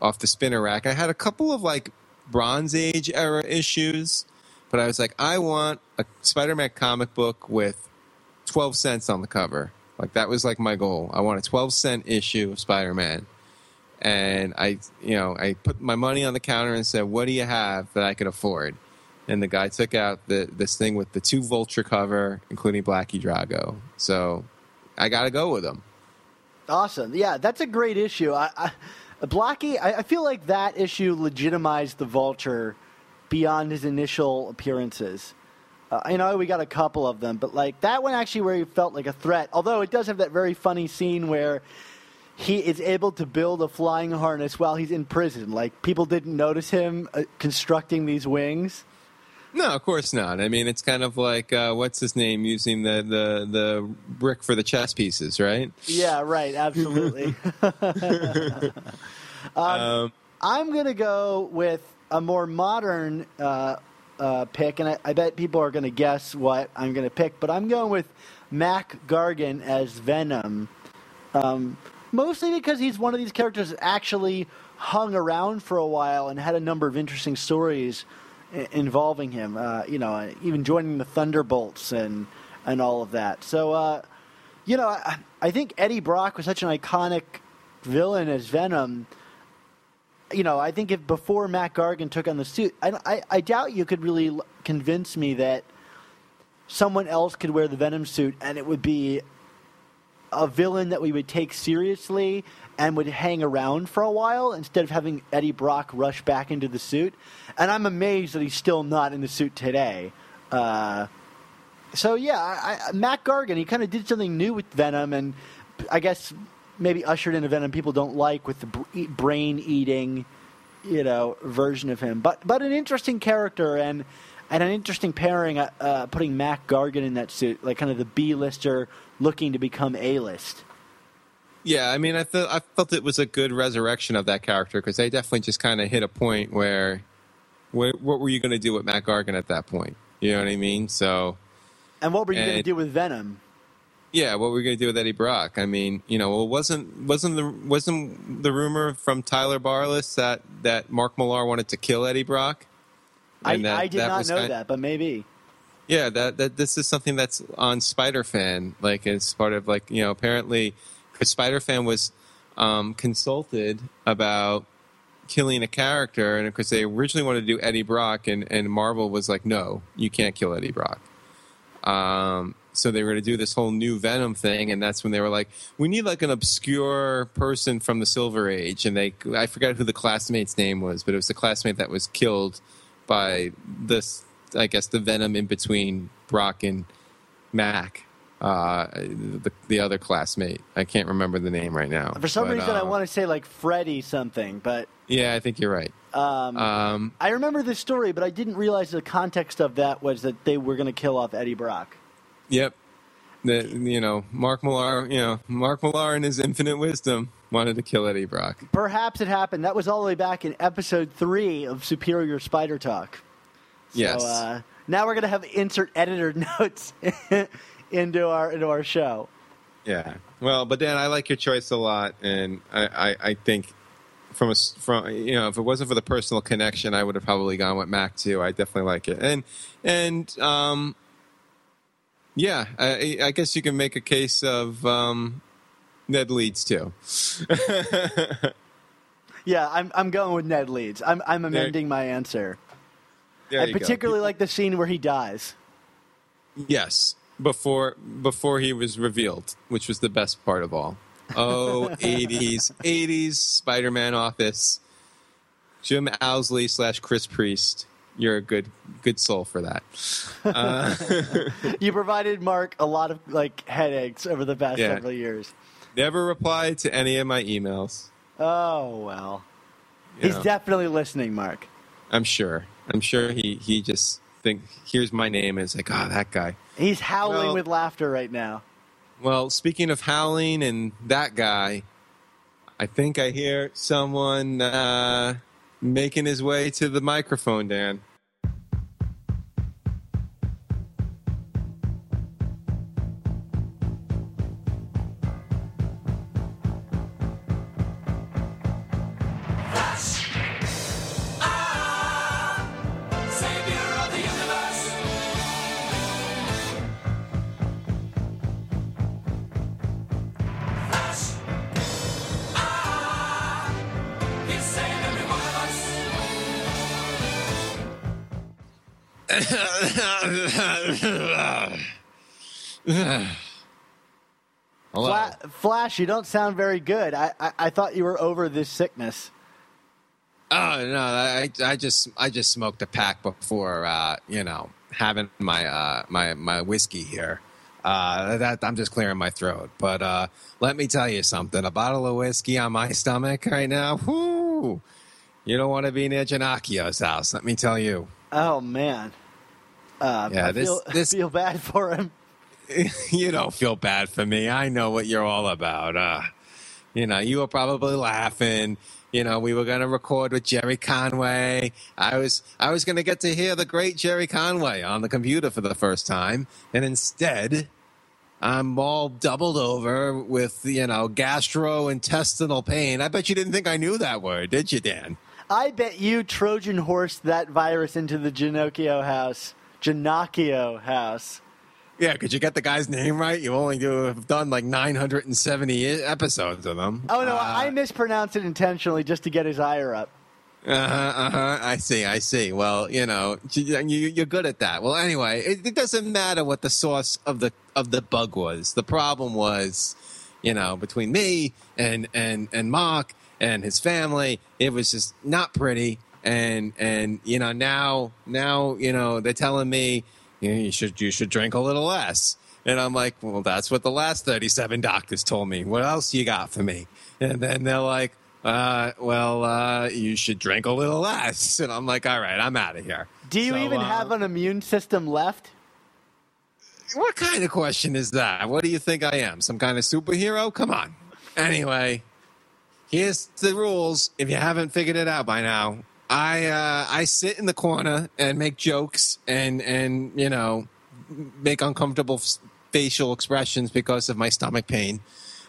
off the spinner rack. I had a couple of like Bronze Age era issues, but I was like, I want a Spider-Man comic book with 12 cents on the cover. Like that was like my goal. I want a 12 cent issue of Spider-Man. And I, you know, I put my money on the counter and said, "What do you have that I could afford?" And the guy took out the this thing with the two vulture cover, including Blackie Drago. So I got to go with him. Awesome. Yeah, that's a great issue. I, I, Blackie, I, I feel like that issue legitimized the Vulture beyond his initial appearances. Uh, you know, we got a couple of them, but like that one actually where he felt like a threat. Although it does have that very funny scene where he is able to build a flying harness while he's in prison. Like people didn't notice him uh, constructing these wings. No, of course not. I mean, it's kind of like uh, what's his name using the, the the brick for the chess pieces, right? Yeah, right. Absolutely. Um, I'm going to go with a more modern uh, uh, pick, and I, I bet people are going to guess what I'm going to pick, but I'm going with Mac Gargan as Venom. Um, mostly because he's one of these characters that actually hung around for a while and had a number of interesting stories i- involving him. Uh, you know, even joining the Thunderbolts and and all of that. So, uh, you know, I, I think Eddie Brock was such an iconic villain as Venom. You know, I think if before Mac Gargan took on the suit, I, I, I doubt you could really l- convince me that someone else could wear the Venom suit and it would be a villain that we would take seriously and would hang around for a while instead of having Eddie Brock rush back into the suit. And I'm amazed that he's still not in the suit today. Uh, so yeah, I, I, Mac Gargan, he kind of did something new with Venom, and I guess maybe ushered in a Venom people don't like with the brain eating, you know, version of him. But but an interesting character and and an interesting pairing, uh, uh, putting Mac Gargan in that suit, like kind of the B lister looking to become A list. Yeah, I mean, I felt I felt it was a good resurrection of that character because they definitely just kind of hit a point where, where, what were you going to do with Mac Gargan at that point? You know what I mean? So, And what were you going to do with Venom? Yeah, what were we going to do with Eddie Brock? I mean, you know, well, wasn't wasn't the wasn't the rumor from Tyler Barless that that Mark Millar wanted to kill Eddie Brock? I, that- I did not know kind- that, but maybe. Yeah, that that this is something that's on Spider Fan. Like it's part of like you know apparently, because Spider Fan was um, consulted about killing a character, and of course they originally wanted to do Eddie Brock, and and Marvel was like, no, you can't kill Eddie Brock. Um, so they were going to do this whole new Venom thing, and that's when they were like, we need like an obscure person from the Silver Age, and they I forgot who the classmate's name was, but it was the classmate that was killed by this, I guess, the Venom in between Brock and Mac, uh, the the other classmate. I can't remember the name right now. For some but, reason, I uh, want to say like Freddy something, but Yeah, I think you're right. um, Um, I remember this story, but I didn't realize the context of that was that they were going to kill off Eddie Brock. Yep. That you know, Mark Millar, you know, Mark Millar in his infinite wisdom wanted to kill Eddie Brock. Perhaps it happened. That was all the way back in episode three of Superior Spider Talk. So, Yes. Uh, now we're going to have insert editor notes into our into our show. Yeah. Well, but Dan, I like your choice a lot, and I, I, I think from a from you know, if it wasn't for the personal connection, I would have probably gone with Mac too. I definitely like it, and and um, yeah, I, I guess you can make a case of um, Ned Leeds too. Yeah, I'm I'm going with Ned Leeds. I'm I'm amending my answer. There I you go. particularly like the scene where he dies. Yes, before before he was revealed, which was the best part of all. Oh, 80s, 80s Spider-Man office. Jim Owsley slash Chris Priest. You're a good good soul for that. You provided Mark a lot of like headaches over the past Yeah. several years. Never replied to any of my emails. Oh well, you he's know. definitely listening, Mark. I'm sure. I'm sure he he just think here's my name and it's like, oh, that guy. He's howling Well- with laughter right now. Well, speaking of howling and that guy, I think I hear someone uh, making his way to the microphone, Dan. Flash, you don't sound very good. I, I I thought you were over this sickness. Oh no, I I just I just smoked a pack before uh, you know having my uh, my my whiskey here. Uh, that I'm just clearing my throat. But uh, let me tell you something: a bottle of whiskey on my stomach right now. Whoo! You don't want to be near Janakio's house. Let me tell you. Oh man. Uh, Yeah, I this- feel, this- feel bad for him. you don't feel bad for me. I know what you're all about. Uh, you know, you were probably laughing. You know, we were going to record with Gerry Conway. I was, I was going to get to hear the great Gerry Conway on the computer for the first time, and instead, I'm all doubled over with, you know, gastrointestinal pain. I bet you didn't think I knew that word, did you, Dan? I bet you Trojan horsed that virus into the Ginocchio house. Ginocchio house. Yeah, could you get the guy's name right? You only do have done like 970 episodes of them. Oh no, Uh, I mispronounced it intentionally just to get his ire up. Uh-huh, uh-huh. I see, I see. Well, you know, you, you're good at that. Well, anyway, it, it doesn't matter what the source of the of the bug was. The problem was, you know, between me and and and Mark and his family, it was just not pretty. And and you know now now you know they're telling me you, know, you should you should drink a little less. And I'm like, well, that's what the last 37 doctors told me. What else you got for me? And then they're like, uh, well, uh, you should drink a little less. And I'm like, all right, I'm out of here. Do you So, even uh, have an immune system left? What kind of question is that? What do you think I am? Some kind of superhero? Come on. Anyway, here's the rules. If you haven't figured it out by now, I uh, I sit in the corner and make jokes and and you know make uncomfortable facial expressions because of my stomach pain.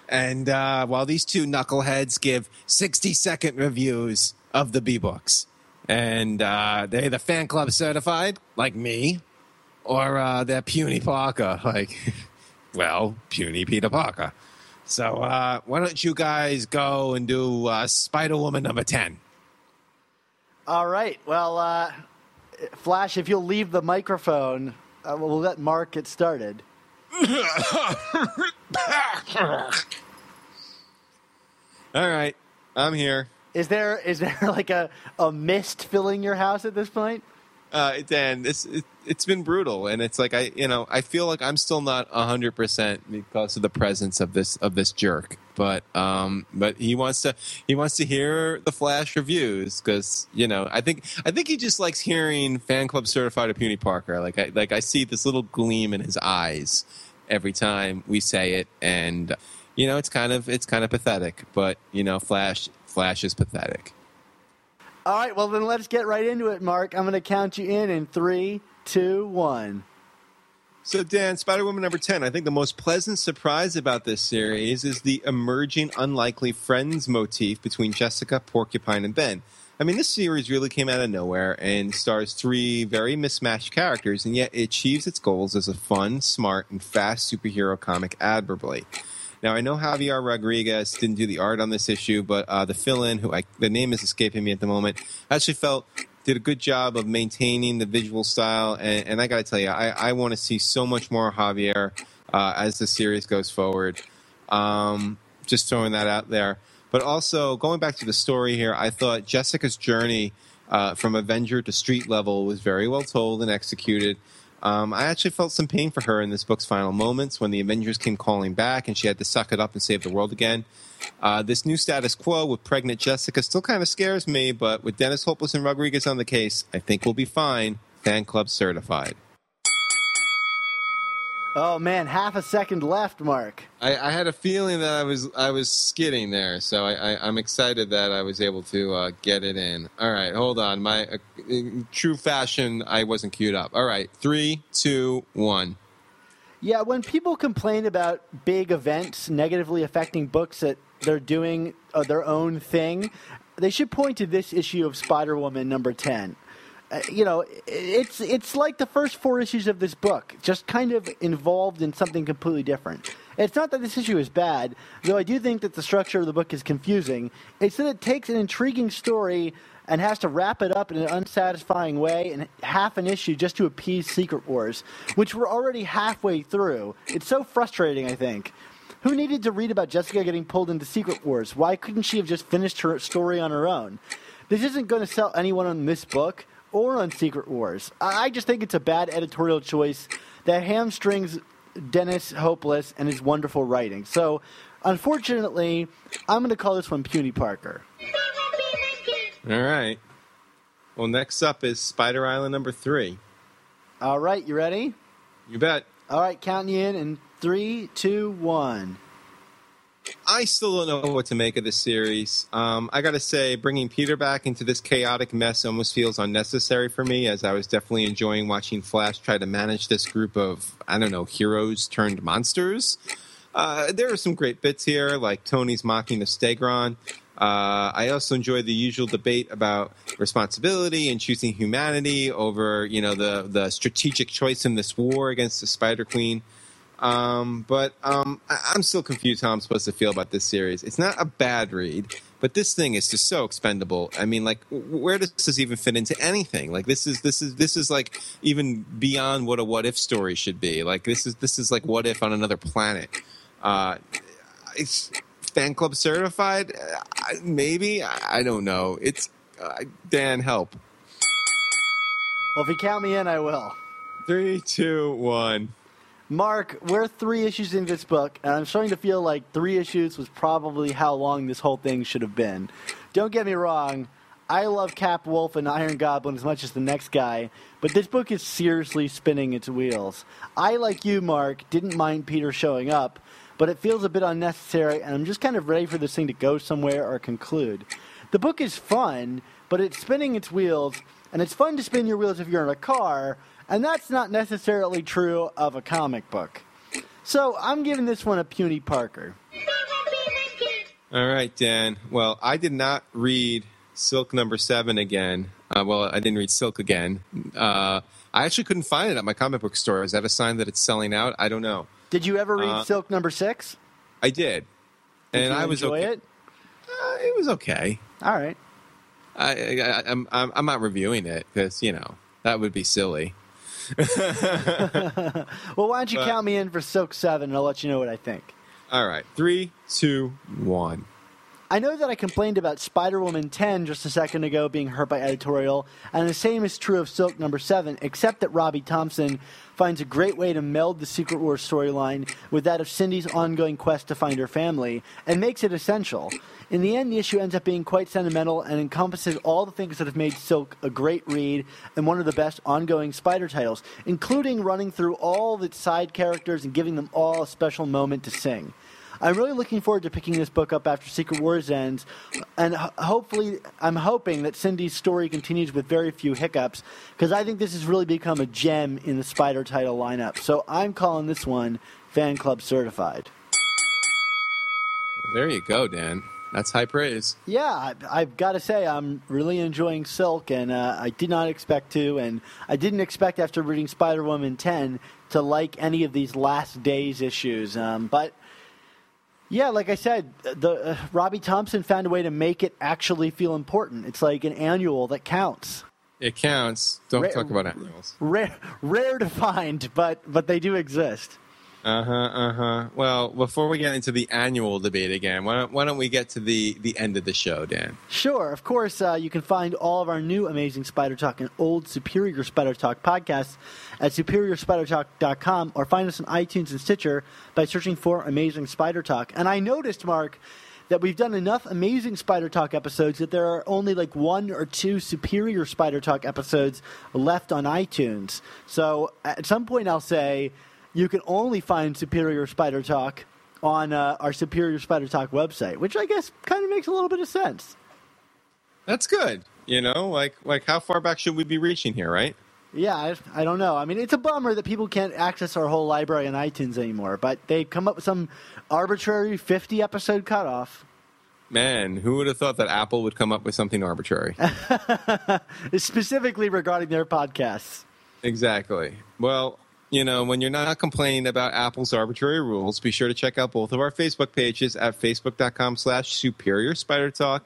And uh, while these two knuckleheads give 60 second reviews of the B books, and uh, they're the fan club certified, like me, or uh, they're puny Parker, like, well, puny Peter Parker. So uh, why don't you guys go and do uh, Spider Woman number 10? All right. Well, uh, Flash, if you'll leave the microphone, uh, we'll let Mark get started. All right, I'm here. Is there is there like a, a mist filling your house at this point? Uh, Dan, it's it, it's been brutal, and it's like I, you know, I feel like I'm still not hundred percent because of the presence of this of this jerk. But um, but he wants to he wants to hear the Flash reviews because you know I think I think he just likes hearing fan club certified of Puny Parker. Like I like I see this little gleam in his eyes every time we say it, and you know it's kind of it's kind of pathetic. But you know, Flash Flash is pathetic. All right. Well, then let's get right into it, Mark. I'm going to count you in in three, two, one. So, Dan, Spider Woman number 10, I think the most pleasant surprise about this series is the emerging unlikely friends motif between Jessica, Porcupine, and Ben. I mean, this series really came out of nowhere and stars three very mismatched characters, and yet it achieves its goals as a fun, smart, and fast superhero comic admirably. Now, I know Javier Rodriguez didn't do the art on this issue, but uh, the fill-in, who I, the name is escaping me at the moment, actually felt did a good job of maintaining the visual style. And, and I got to tell you, I, I want to see so much more Javier uh, as the series goes forward. Um, just throwing that out there. But also going back to the story here, I thought Jessica's journey uh, from Avenger to street level was very well told and executed. Um, I actually felt some pain for her in this book's final moments when the Avengers came calling back and she had to suck it up and save the world again. Uh, this new status quo with pregnant Jessica still kind of scares me, but with Dennis Hopeless and Rodriguez on the case, I think we'll be fine. Fan club certified. Oh man, half a second left, Mark. I, I had a feeling that I was I was skidding there, so I, I, I'm excited that I was able to uh, get it in. All right, hold on. My uh, in true fashion, I wasn't queued up. All right, three, two, one. Yeah, when people complain about big events negatively affecting books that they're doing uh, their own thing, they should point to this issue of Spider Woman number 10. Uh, you know, it's it's like the first four issues of this book, just kind of involved in something completely different. It's not that this issue is bad, though I do think that the structure of the book is confusing. It's that it takes an intriguing story and has to wrap it up in an unsatisfying way in half an issue just to appease Secret Wars, which we're already halfway through. It's so frustrating, I think. Who needed to read about Jessica getting pulled into Secret Wars? Why couldn't she have just finished her story on her own? This isn't going to sell anyone on this book or on Secret Wars. I just think it's a bad editorial choice that hamstrings Dennis Hopeless and his wonderful writing. So, unfortunately, I'm going to call this one Puny Parker. All right. Well, next up is Spider Island number three. All right, you ready? You bet. All right, counting you in in three, two, one. I still don't know what to make of this series. Um, I got to say, bringing Peter back into this chaotic mess almost feels unnecessary for me, as I was definitely enjoying watching Flash try to manage this group of, I don't know, heroes turned monsters. Uh, there are some great bits here, like Tony's mocking the Stegron. Uh, I also enjoy the usual debate about responsibility and choosing humanity over, you know, the the strategic choice in this war against the Spider Queen. Um, but um, I- I'm still confused how I'm supposed to feel about this series. It's not a bad read, but this thing is just so expendable. I mean, like, where does this even fit into anything? Like, this is this is this is like even beyond what a what if story should be. Like, this is this is like what if on another planet. Uh, it's fan club certified, Uh, maybe I I don't know. It's uh, Dan, help. Well, if you count me in, I will. Three, two, one. Mark, we're three issues into this book, and I'm starting to feel like three issues was probably how long this whole thing should have been. Don't get me wrong, I love Cap Wolf and Iron Goblin as much as the next guy, but this book is seriously spinning its wheels. I, like you, Mark, didn't mind Peter showing up, but it feels a bit unnecessary, and I'm just kind of ready for this thing to go somewhere or conclude. The book is fun, but it's spinning its wheels, and it's fun to spin your wheels if you're in a car, and that's not necessarily true of a comic book. So I'm giving this one a puny Parker. All right, Dan. Well, I did not read Silk number seven again. Uh, well, I didn't read Silk again. Uh, I actually couldn't find it at my comic book store. Is that a sign that it's selling out? I don't know. Did you ever read Uh, Silk number six? I did, Did and you I was enjoy okay. it? Uh, it was okay. All right. I, I, I'm, I'm I'm not reviewing it because you know that would be silly. Well, why don't you But- count me in for Silk seven, and I'll let you know what I think. All right, three, two, one. I know that I complained about Spider Woman 10 just a second ago being hurt by editorial, and the same is true of Silk number 7, except that Robbie Thompson finds a great way to meld the Secret Wars storyline with that of Cindy's ongoing quest to find her family, and makes it essential. In the end, the issue ends up being quite sentimental and encompasses all the things that have made Silk a great read and one of the best ongoing Spider titles, including running through all the side characters and giving them all a special moment to sing. I'm really looking forward to picking this book up after Secret Wars ends, and ho- hopefully, I'm hoping that Cindy's story continues with very few hiccups, because I think this has really become a gem in the Spider title lineup. So I'm calling this one Fan Club Certified. There you go, Dan. That's high praise. Yeah, I, I've got to say I'm really enjoying Silk, and uh, I did not expect to, and I didn't expect after reading Spider Woman 10 to like any of these last days issues. Um, but yeah, like I said, the uh, Robbie Thompson found a way to make it actually feel important. It's like an annual that counts. It counts. Don't Ra- talk about animals. Rare, rare to find, but but they do exist. Uh huh. Uh huh. Well, before we get into the annual debate again, why don't, why don't we get to the the end of the show, Dan? Sure, of course, uh, you can find all of our new Amazing Spider Talk and old Superior Spider Talk podcasts at superiorspidertalk.com or find us on iTunes and Stitcher by searching for Amazing Spider Talk. And I noticed, Mark, that we've done enough Amazing Spider Talk episodes that there are only like one or two Superior Spider Talk episodes left on iTunes. So at some point, I'll say you can only find Superior Spider Talk on uh, our Superior Spider Talk website, which I guess kind of makes a little bit of sense. That's good. You know, like like how far back should we be reaching here, right? Yeah, I, I don't know. I mean, it's a bummer that people can't access our whole library on iTunes anymore, but they've come up with some arbitrary 50 episode cutoff. Man, who would have thought that Apple would come up with something arbitrary? specifically regarding their podcasts. exactly. Well, you know, when you're not complaining about Apple's arbitrary rules, be sure to check out both of our Facebook pages at facebook.com slash superior spider talk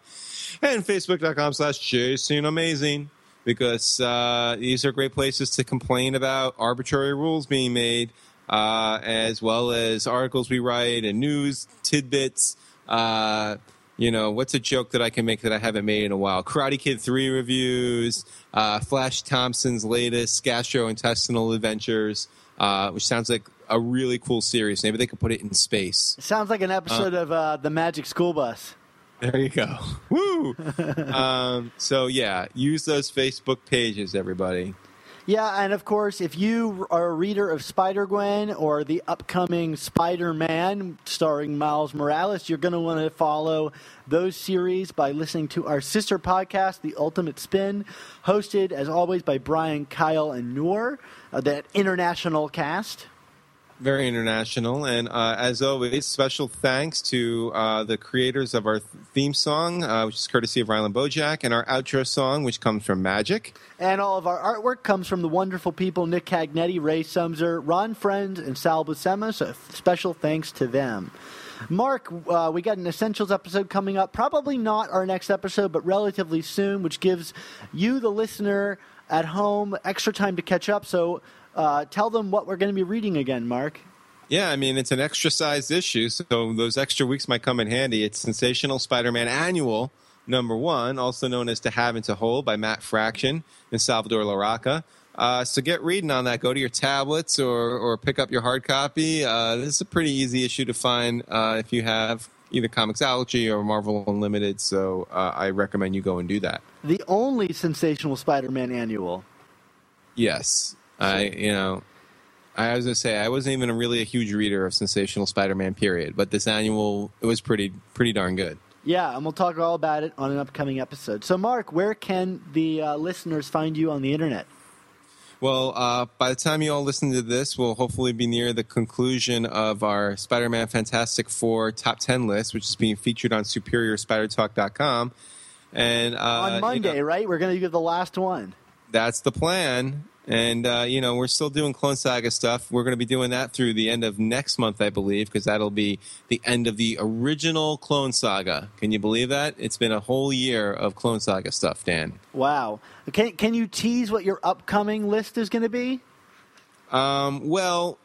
and facebook.com slash Chasing Amazing because uh, these are great places to complain about arbitrary rules being made, uh, as well as articles we write and news tidbits. Uh, you know, what's a joke that I can make that I haven't made in a while? Karate Kid 3 reviews, uh, Flash Thompson's latest gastrointestinal adventures, uh, which sounds like a really cool series. Maybe they could put it in space. It sounds like an episode of uh, The Magic School Bus. There you go. Woo! um, so, yeah, use those Facebook pages, everybody. Yeah, and of course, if you are a reader of Spider Gwen or the upcoming Spider Man starring Miles Morales, you're going to want to follow those series by listening to our sister podcast, The Ultimate Spin, hosted as always by Brian, Kyle, and Noor, uh, that international cast. Very international. And uh, as always, special thanks to uh, the creators of our theme song, uh, which is courtesy of Rylan Bojack, and our outro song, which comes from Magic. And all of our artwork comes from the wonderful people Nick Cagnetti, Ray Sumser, Ron Frenz, and Sal Buscema, so special thanks to them. Mark, uh, we got an Essentials episode coming up. Probably not our next episode, but relatively soon, which gives you, the listener at home, extra time to catch up. So uh, tell them what we're going to be reading again, Mark. Yeah, I mean, it's an extra sized issue, so those extra weeks might come in handy. It's Sensational Spider Man Annual number one, also known as To Have and to Hold by Matt Fraction and Salvador Larroca. Uh, so get reading on that. Go to your tablets or, or pick up your hard copy. Uh, this is a pretty easy issue to find uh, if you have either Comixology or Marvel Unlimited. So uh, I recommend you go and do that. The only Sensational Spider Man annual. Yes, I you know. I was gonna say I wasn't even really a huge reader of Sensational Spider-Man. Period, but this annual it was pretty pretty darn good. Yeah, and we'll talk all about it on an upcoming episode. So, Mark, where can the uh, listeners find you on the internet? Well, uh, by the time you all listen to this, we'll hopefully be near the conclusion of our Spider-Man Fantastic Four top ten list, which is being featured on SuperiorSpiderTalk.com. And uh, on you Monday, know, right? We're going to do the last one. that's the plan. And uh, you know, we're still doing Clone Saga stuff. We're going to be doing that through the end of next month, I believe, because that'll be the end of the original Clone Saga. Can you believe that? It's been a whole year of Clone Saga stuff, Dan. Wow. Can, can you tease what your upcoming list is going to be? Um, well,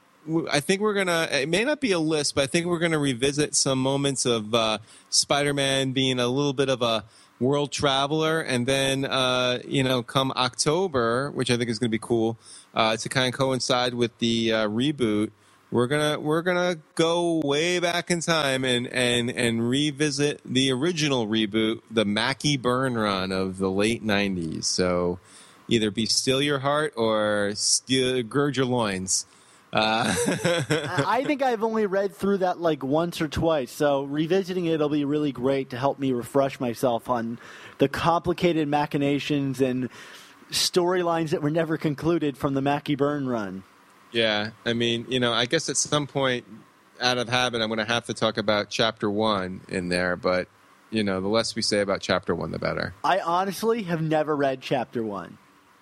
I think we're gonna. It may not be a list, but I think we're gonna revisit some moments of uh, Spider-Man being a little bit of a world traveler, and then uh, you know, come October, which I think is gonna be cool, uh, to kind of coincide with the uh, reboot. We're gonna we're gonna go way back in time and and and revisit the original reboot, the Mackie Byrne run of the late '90s. So either be still your heart or still, gird your loins. Uh, I think I've only read through that like once or twice, so revisiting it will be really great to help me refresh myself on the complicated machinations and storylines that were never concluded from the Mackie Byrne run. yeah, I mean, you know, I guess at some point, out of habit, I'm going to have to talk about chapter one in there, but you know, the less we say about chapter one, the better. I honestly have never read chapter one.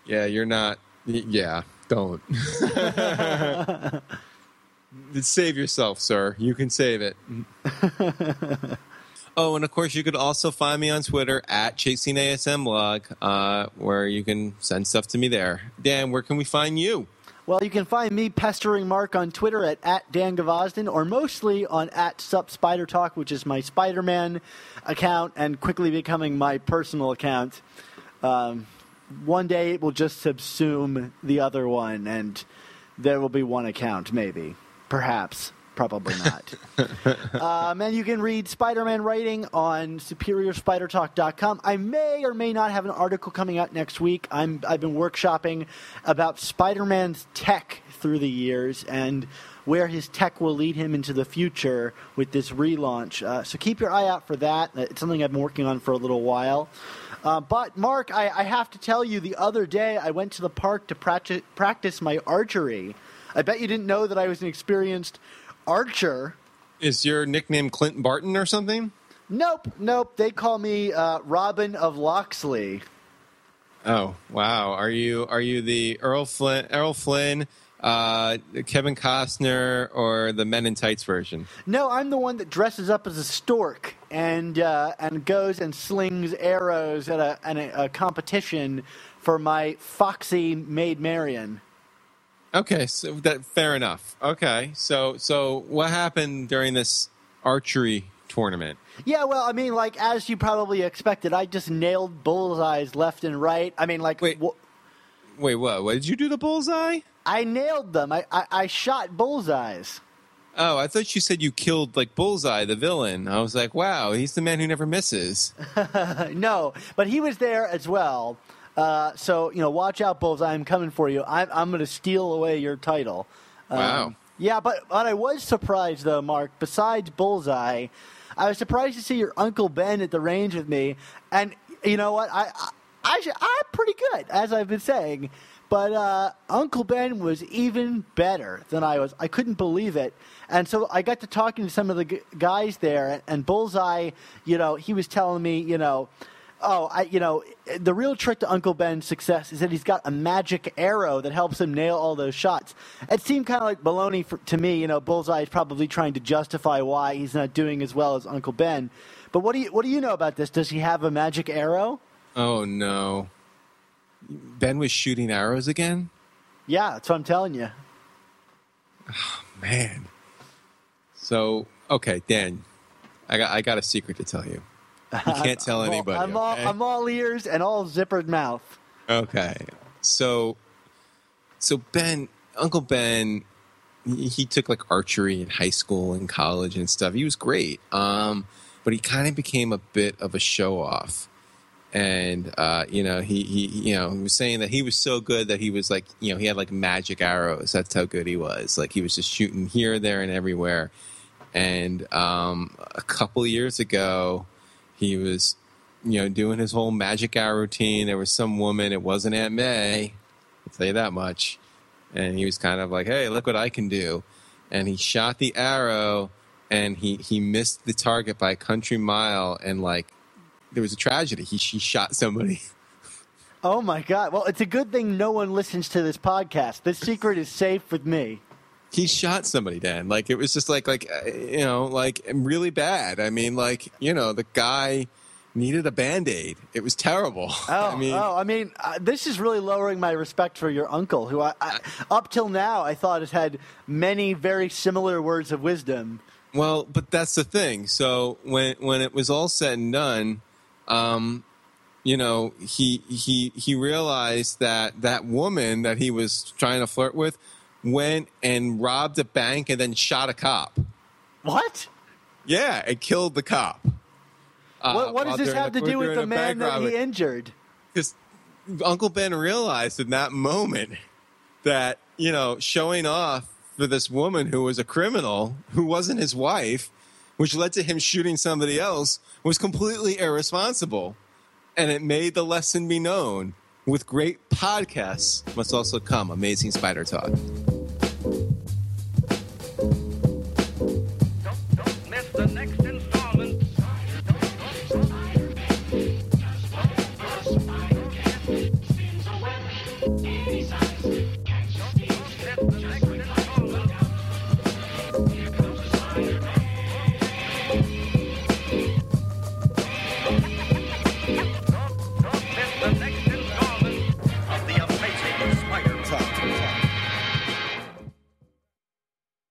Yeah, you're not. Yeah, don't. save yourself, sir. You can save it. oh, and of course, you could also find me on Twitter at ChasingASMblog, uh, where you can send stuff to me there. Dan, where can we find you? Well, you can find me pestering Mark on Twitter at, at Dan Gvozden, or mostly on at Sup Spider Talk, which is my Spider Man account and quickly becoming my personal account. Um, one day it will just subsume the other one, and there will be one account, maybe. Perhaps. Probably not. um, and you can read Spider Man writing on SuperiorSpiderTalk.com. I may or may not have an article coming out next week. I'm, I've been workshopping about Spider Man's tech through the years and where his tech will lead him into the future with this relaunch. Uh, so keep your eye out for that. It's something I've been working on for a little while. Uh, but, Mark, I, I have to tell you, the other day I went to the park to practice, practice my archery. I bet you didn't know that I was an experienced archer. Is your nickname Clint Barton or something? Nope, nope. They call me uh, Robin of Loxley. Oh wow! Are you are you the Errol Flynn, Errol Flynn, uh, Kevin Costner, or the Men in Tights version? No, I'm the one that dresses up as a stork and uh, and goes and slings arrows at a, at a, a competition for my foxy maid Marian. Okay, so that fair enough. Okay, so so what happened during this archery tournament? Yeah, well, I mean, like as you probably expected, I just nailed bullseyes left and right. I mean, like Wait. wh- Wait, what? What did you do the bullseye? I nailed them. I, I, I shot bullseyes. Oh, I thought you said you killed like Bullseye, the villain. I was like, wow, he's the man who never misses. no, but he was there as well. Uh, so you know, watch out, Bullseye. I'm coming for you. I'm, I'm going to steal away your title. Um, Wow. Yeah, but but I was surprised though, Mark. Besides Bullseye, I was surprised to see your Uncle Ben at the range with me. And you know what? I I, I I'm pretty good, as I've been saying. But uh, Uncle Ben was even better than I was. I couldn't believe it. And so I got to talking to some of the g- guys there, and Bullseye, you know, he was telling me, you know, oh, I, you know, the real trick to Uncle Ben's success is that he's got a magic arrow that helps him nail all those shots. It seemed kind of like baloney for, to me. You know, Bullseye is probably trying to justify why he's not doing as well as Uncle Ben. But what do you what do you know about this? Does he have a magic arrow? Oh no. Ben was shooting arrows again? Yeah, that's what I'm telling you. Man. So, okay, Dan. I got I got a secret to tell you. You can't tell I'm all- anybody. I'm all, okay? I'm all ears and all zippered mouth. Okay. So so Ben, Uncle Ben, he, he took like archery in high school and college and stuff. He was great. Um but he kind of became a bit of a show off. And uh, you know, he, he you know, he was saying that he was so good that he was like, you know, he had like magic arrows. That's how good he was. Like he was just shooting here, there, and everywhere. And um, a couple years ago, he was you know, doing his whole magic hour routine. There was some woman, it wasn't Aunt May, I'll tell you that much. And he was kind of like, hey, look what I can do. And he shot the arrow and he, he missed the target by a country mile. And like, there was a tragedy. He, he shot somebody. Oh my god! Well, it's a good thing no one listens to this podcast. This secret is safe with me. He shot somebody, Dan. Like, it was just like, like, uh, you know, like really bad. I mean, like, you know, the guy needed a band aid. It was terrible. Oh, I mean, oh, I mean, uh, this is really lowering my respect for your uncle, who I, I up till now I thought has had many very similar words of wisdom. Well, but that's the thing. So when when it was all said and done, um, you know, he he he realized that that woman that he was trying to flirt with went and robbed a bank and then shot a cop. What? Yeah, and killed the cop. Uh, what, what does this have a- to do with the man that robbery. he injured? because Uncle Ben realized in that moment that you know showing off for this woman who was a criminal who wasn't his wife, which led to him shooting somebody else, was completely irresponsible, and it made the lesson be known. With great podcasts must also come amazing spider talk.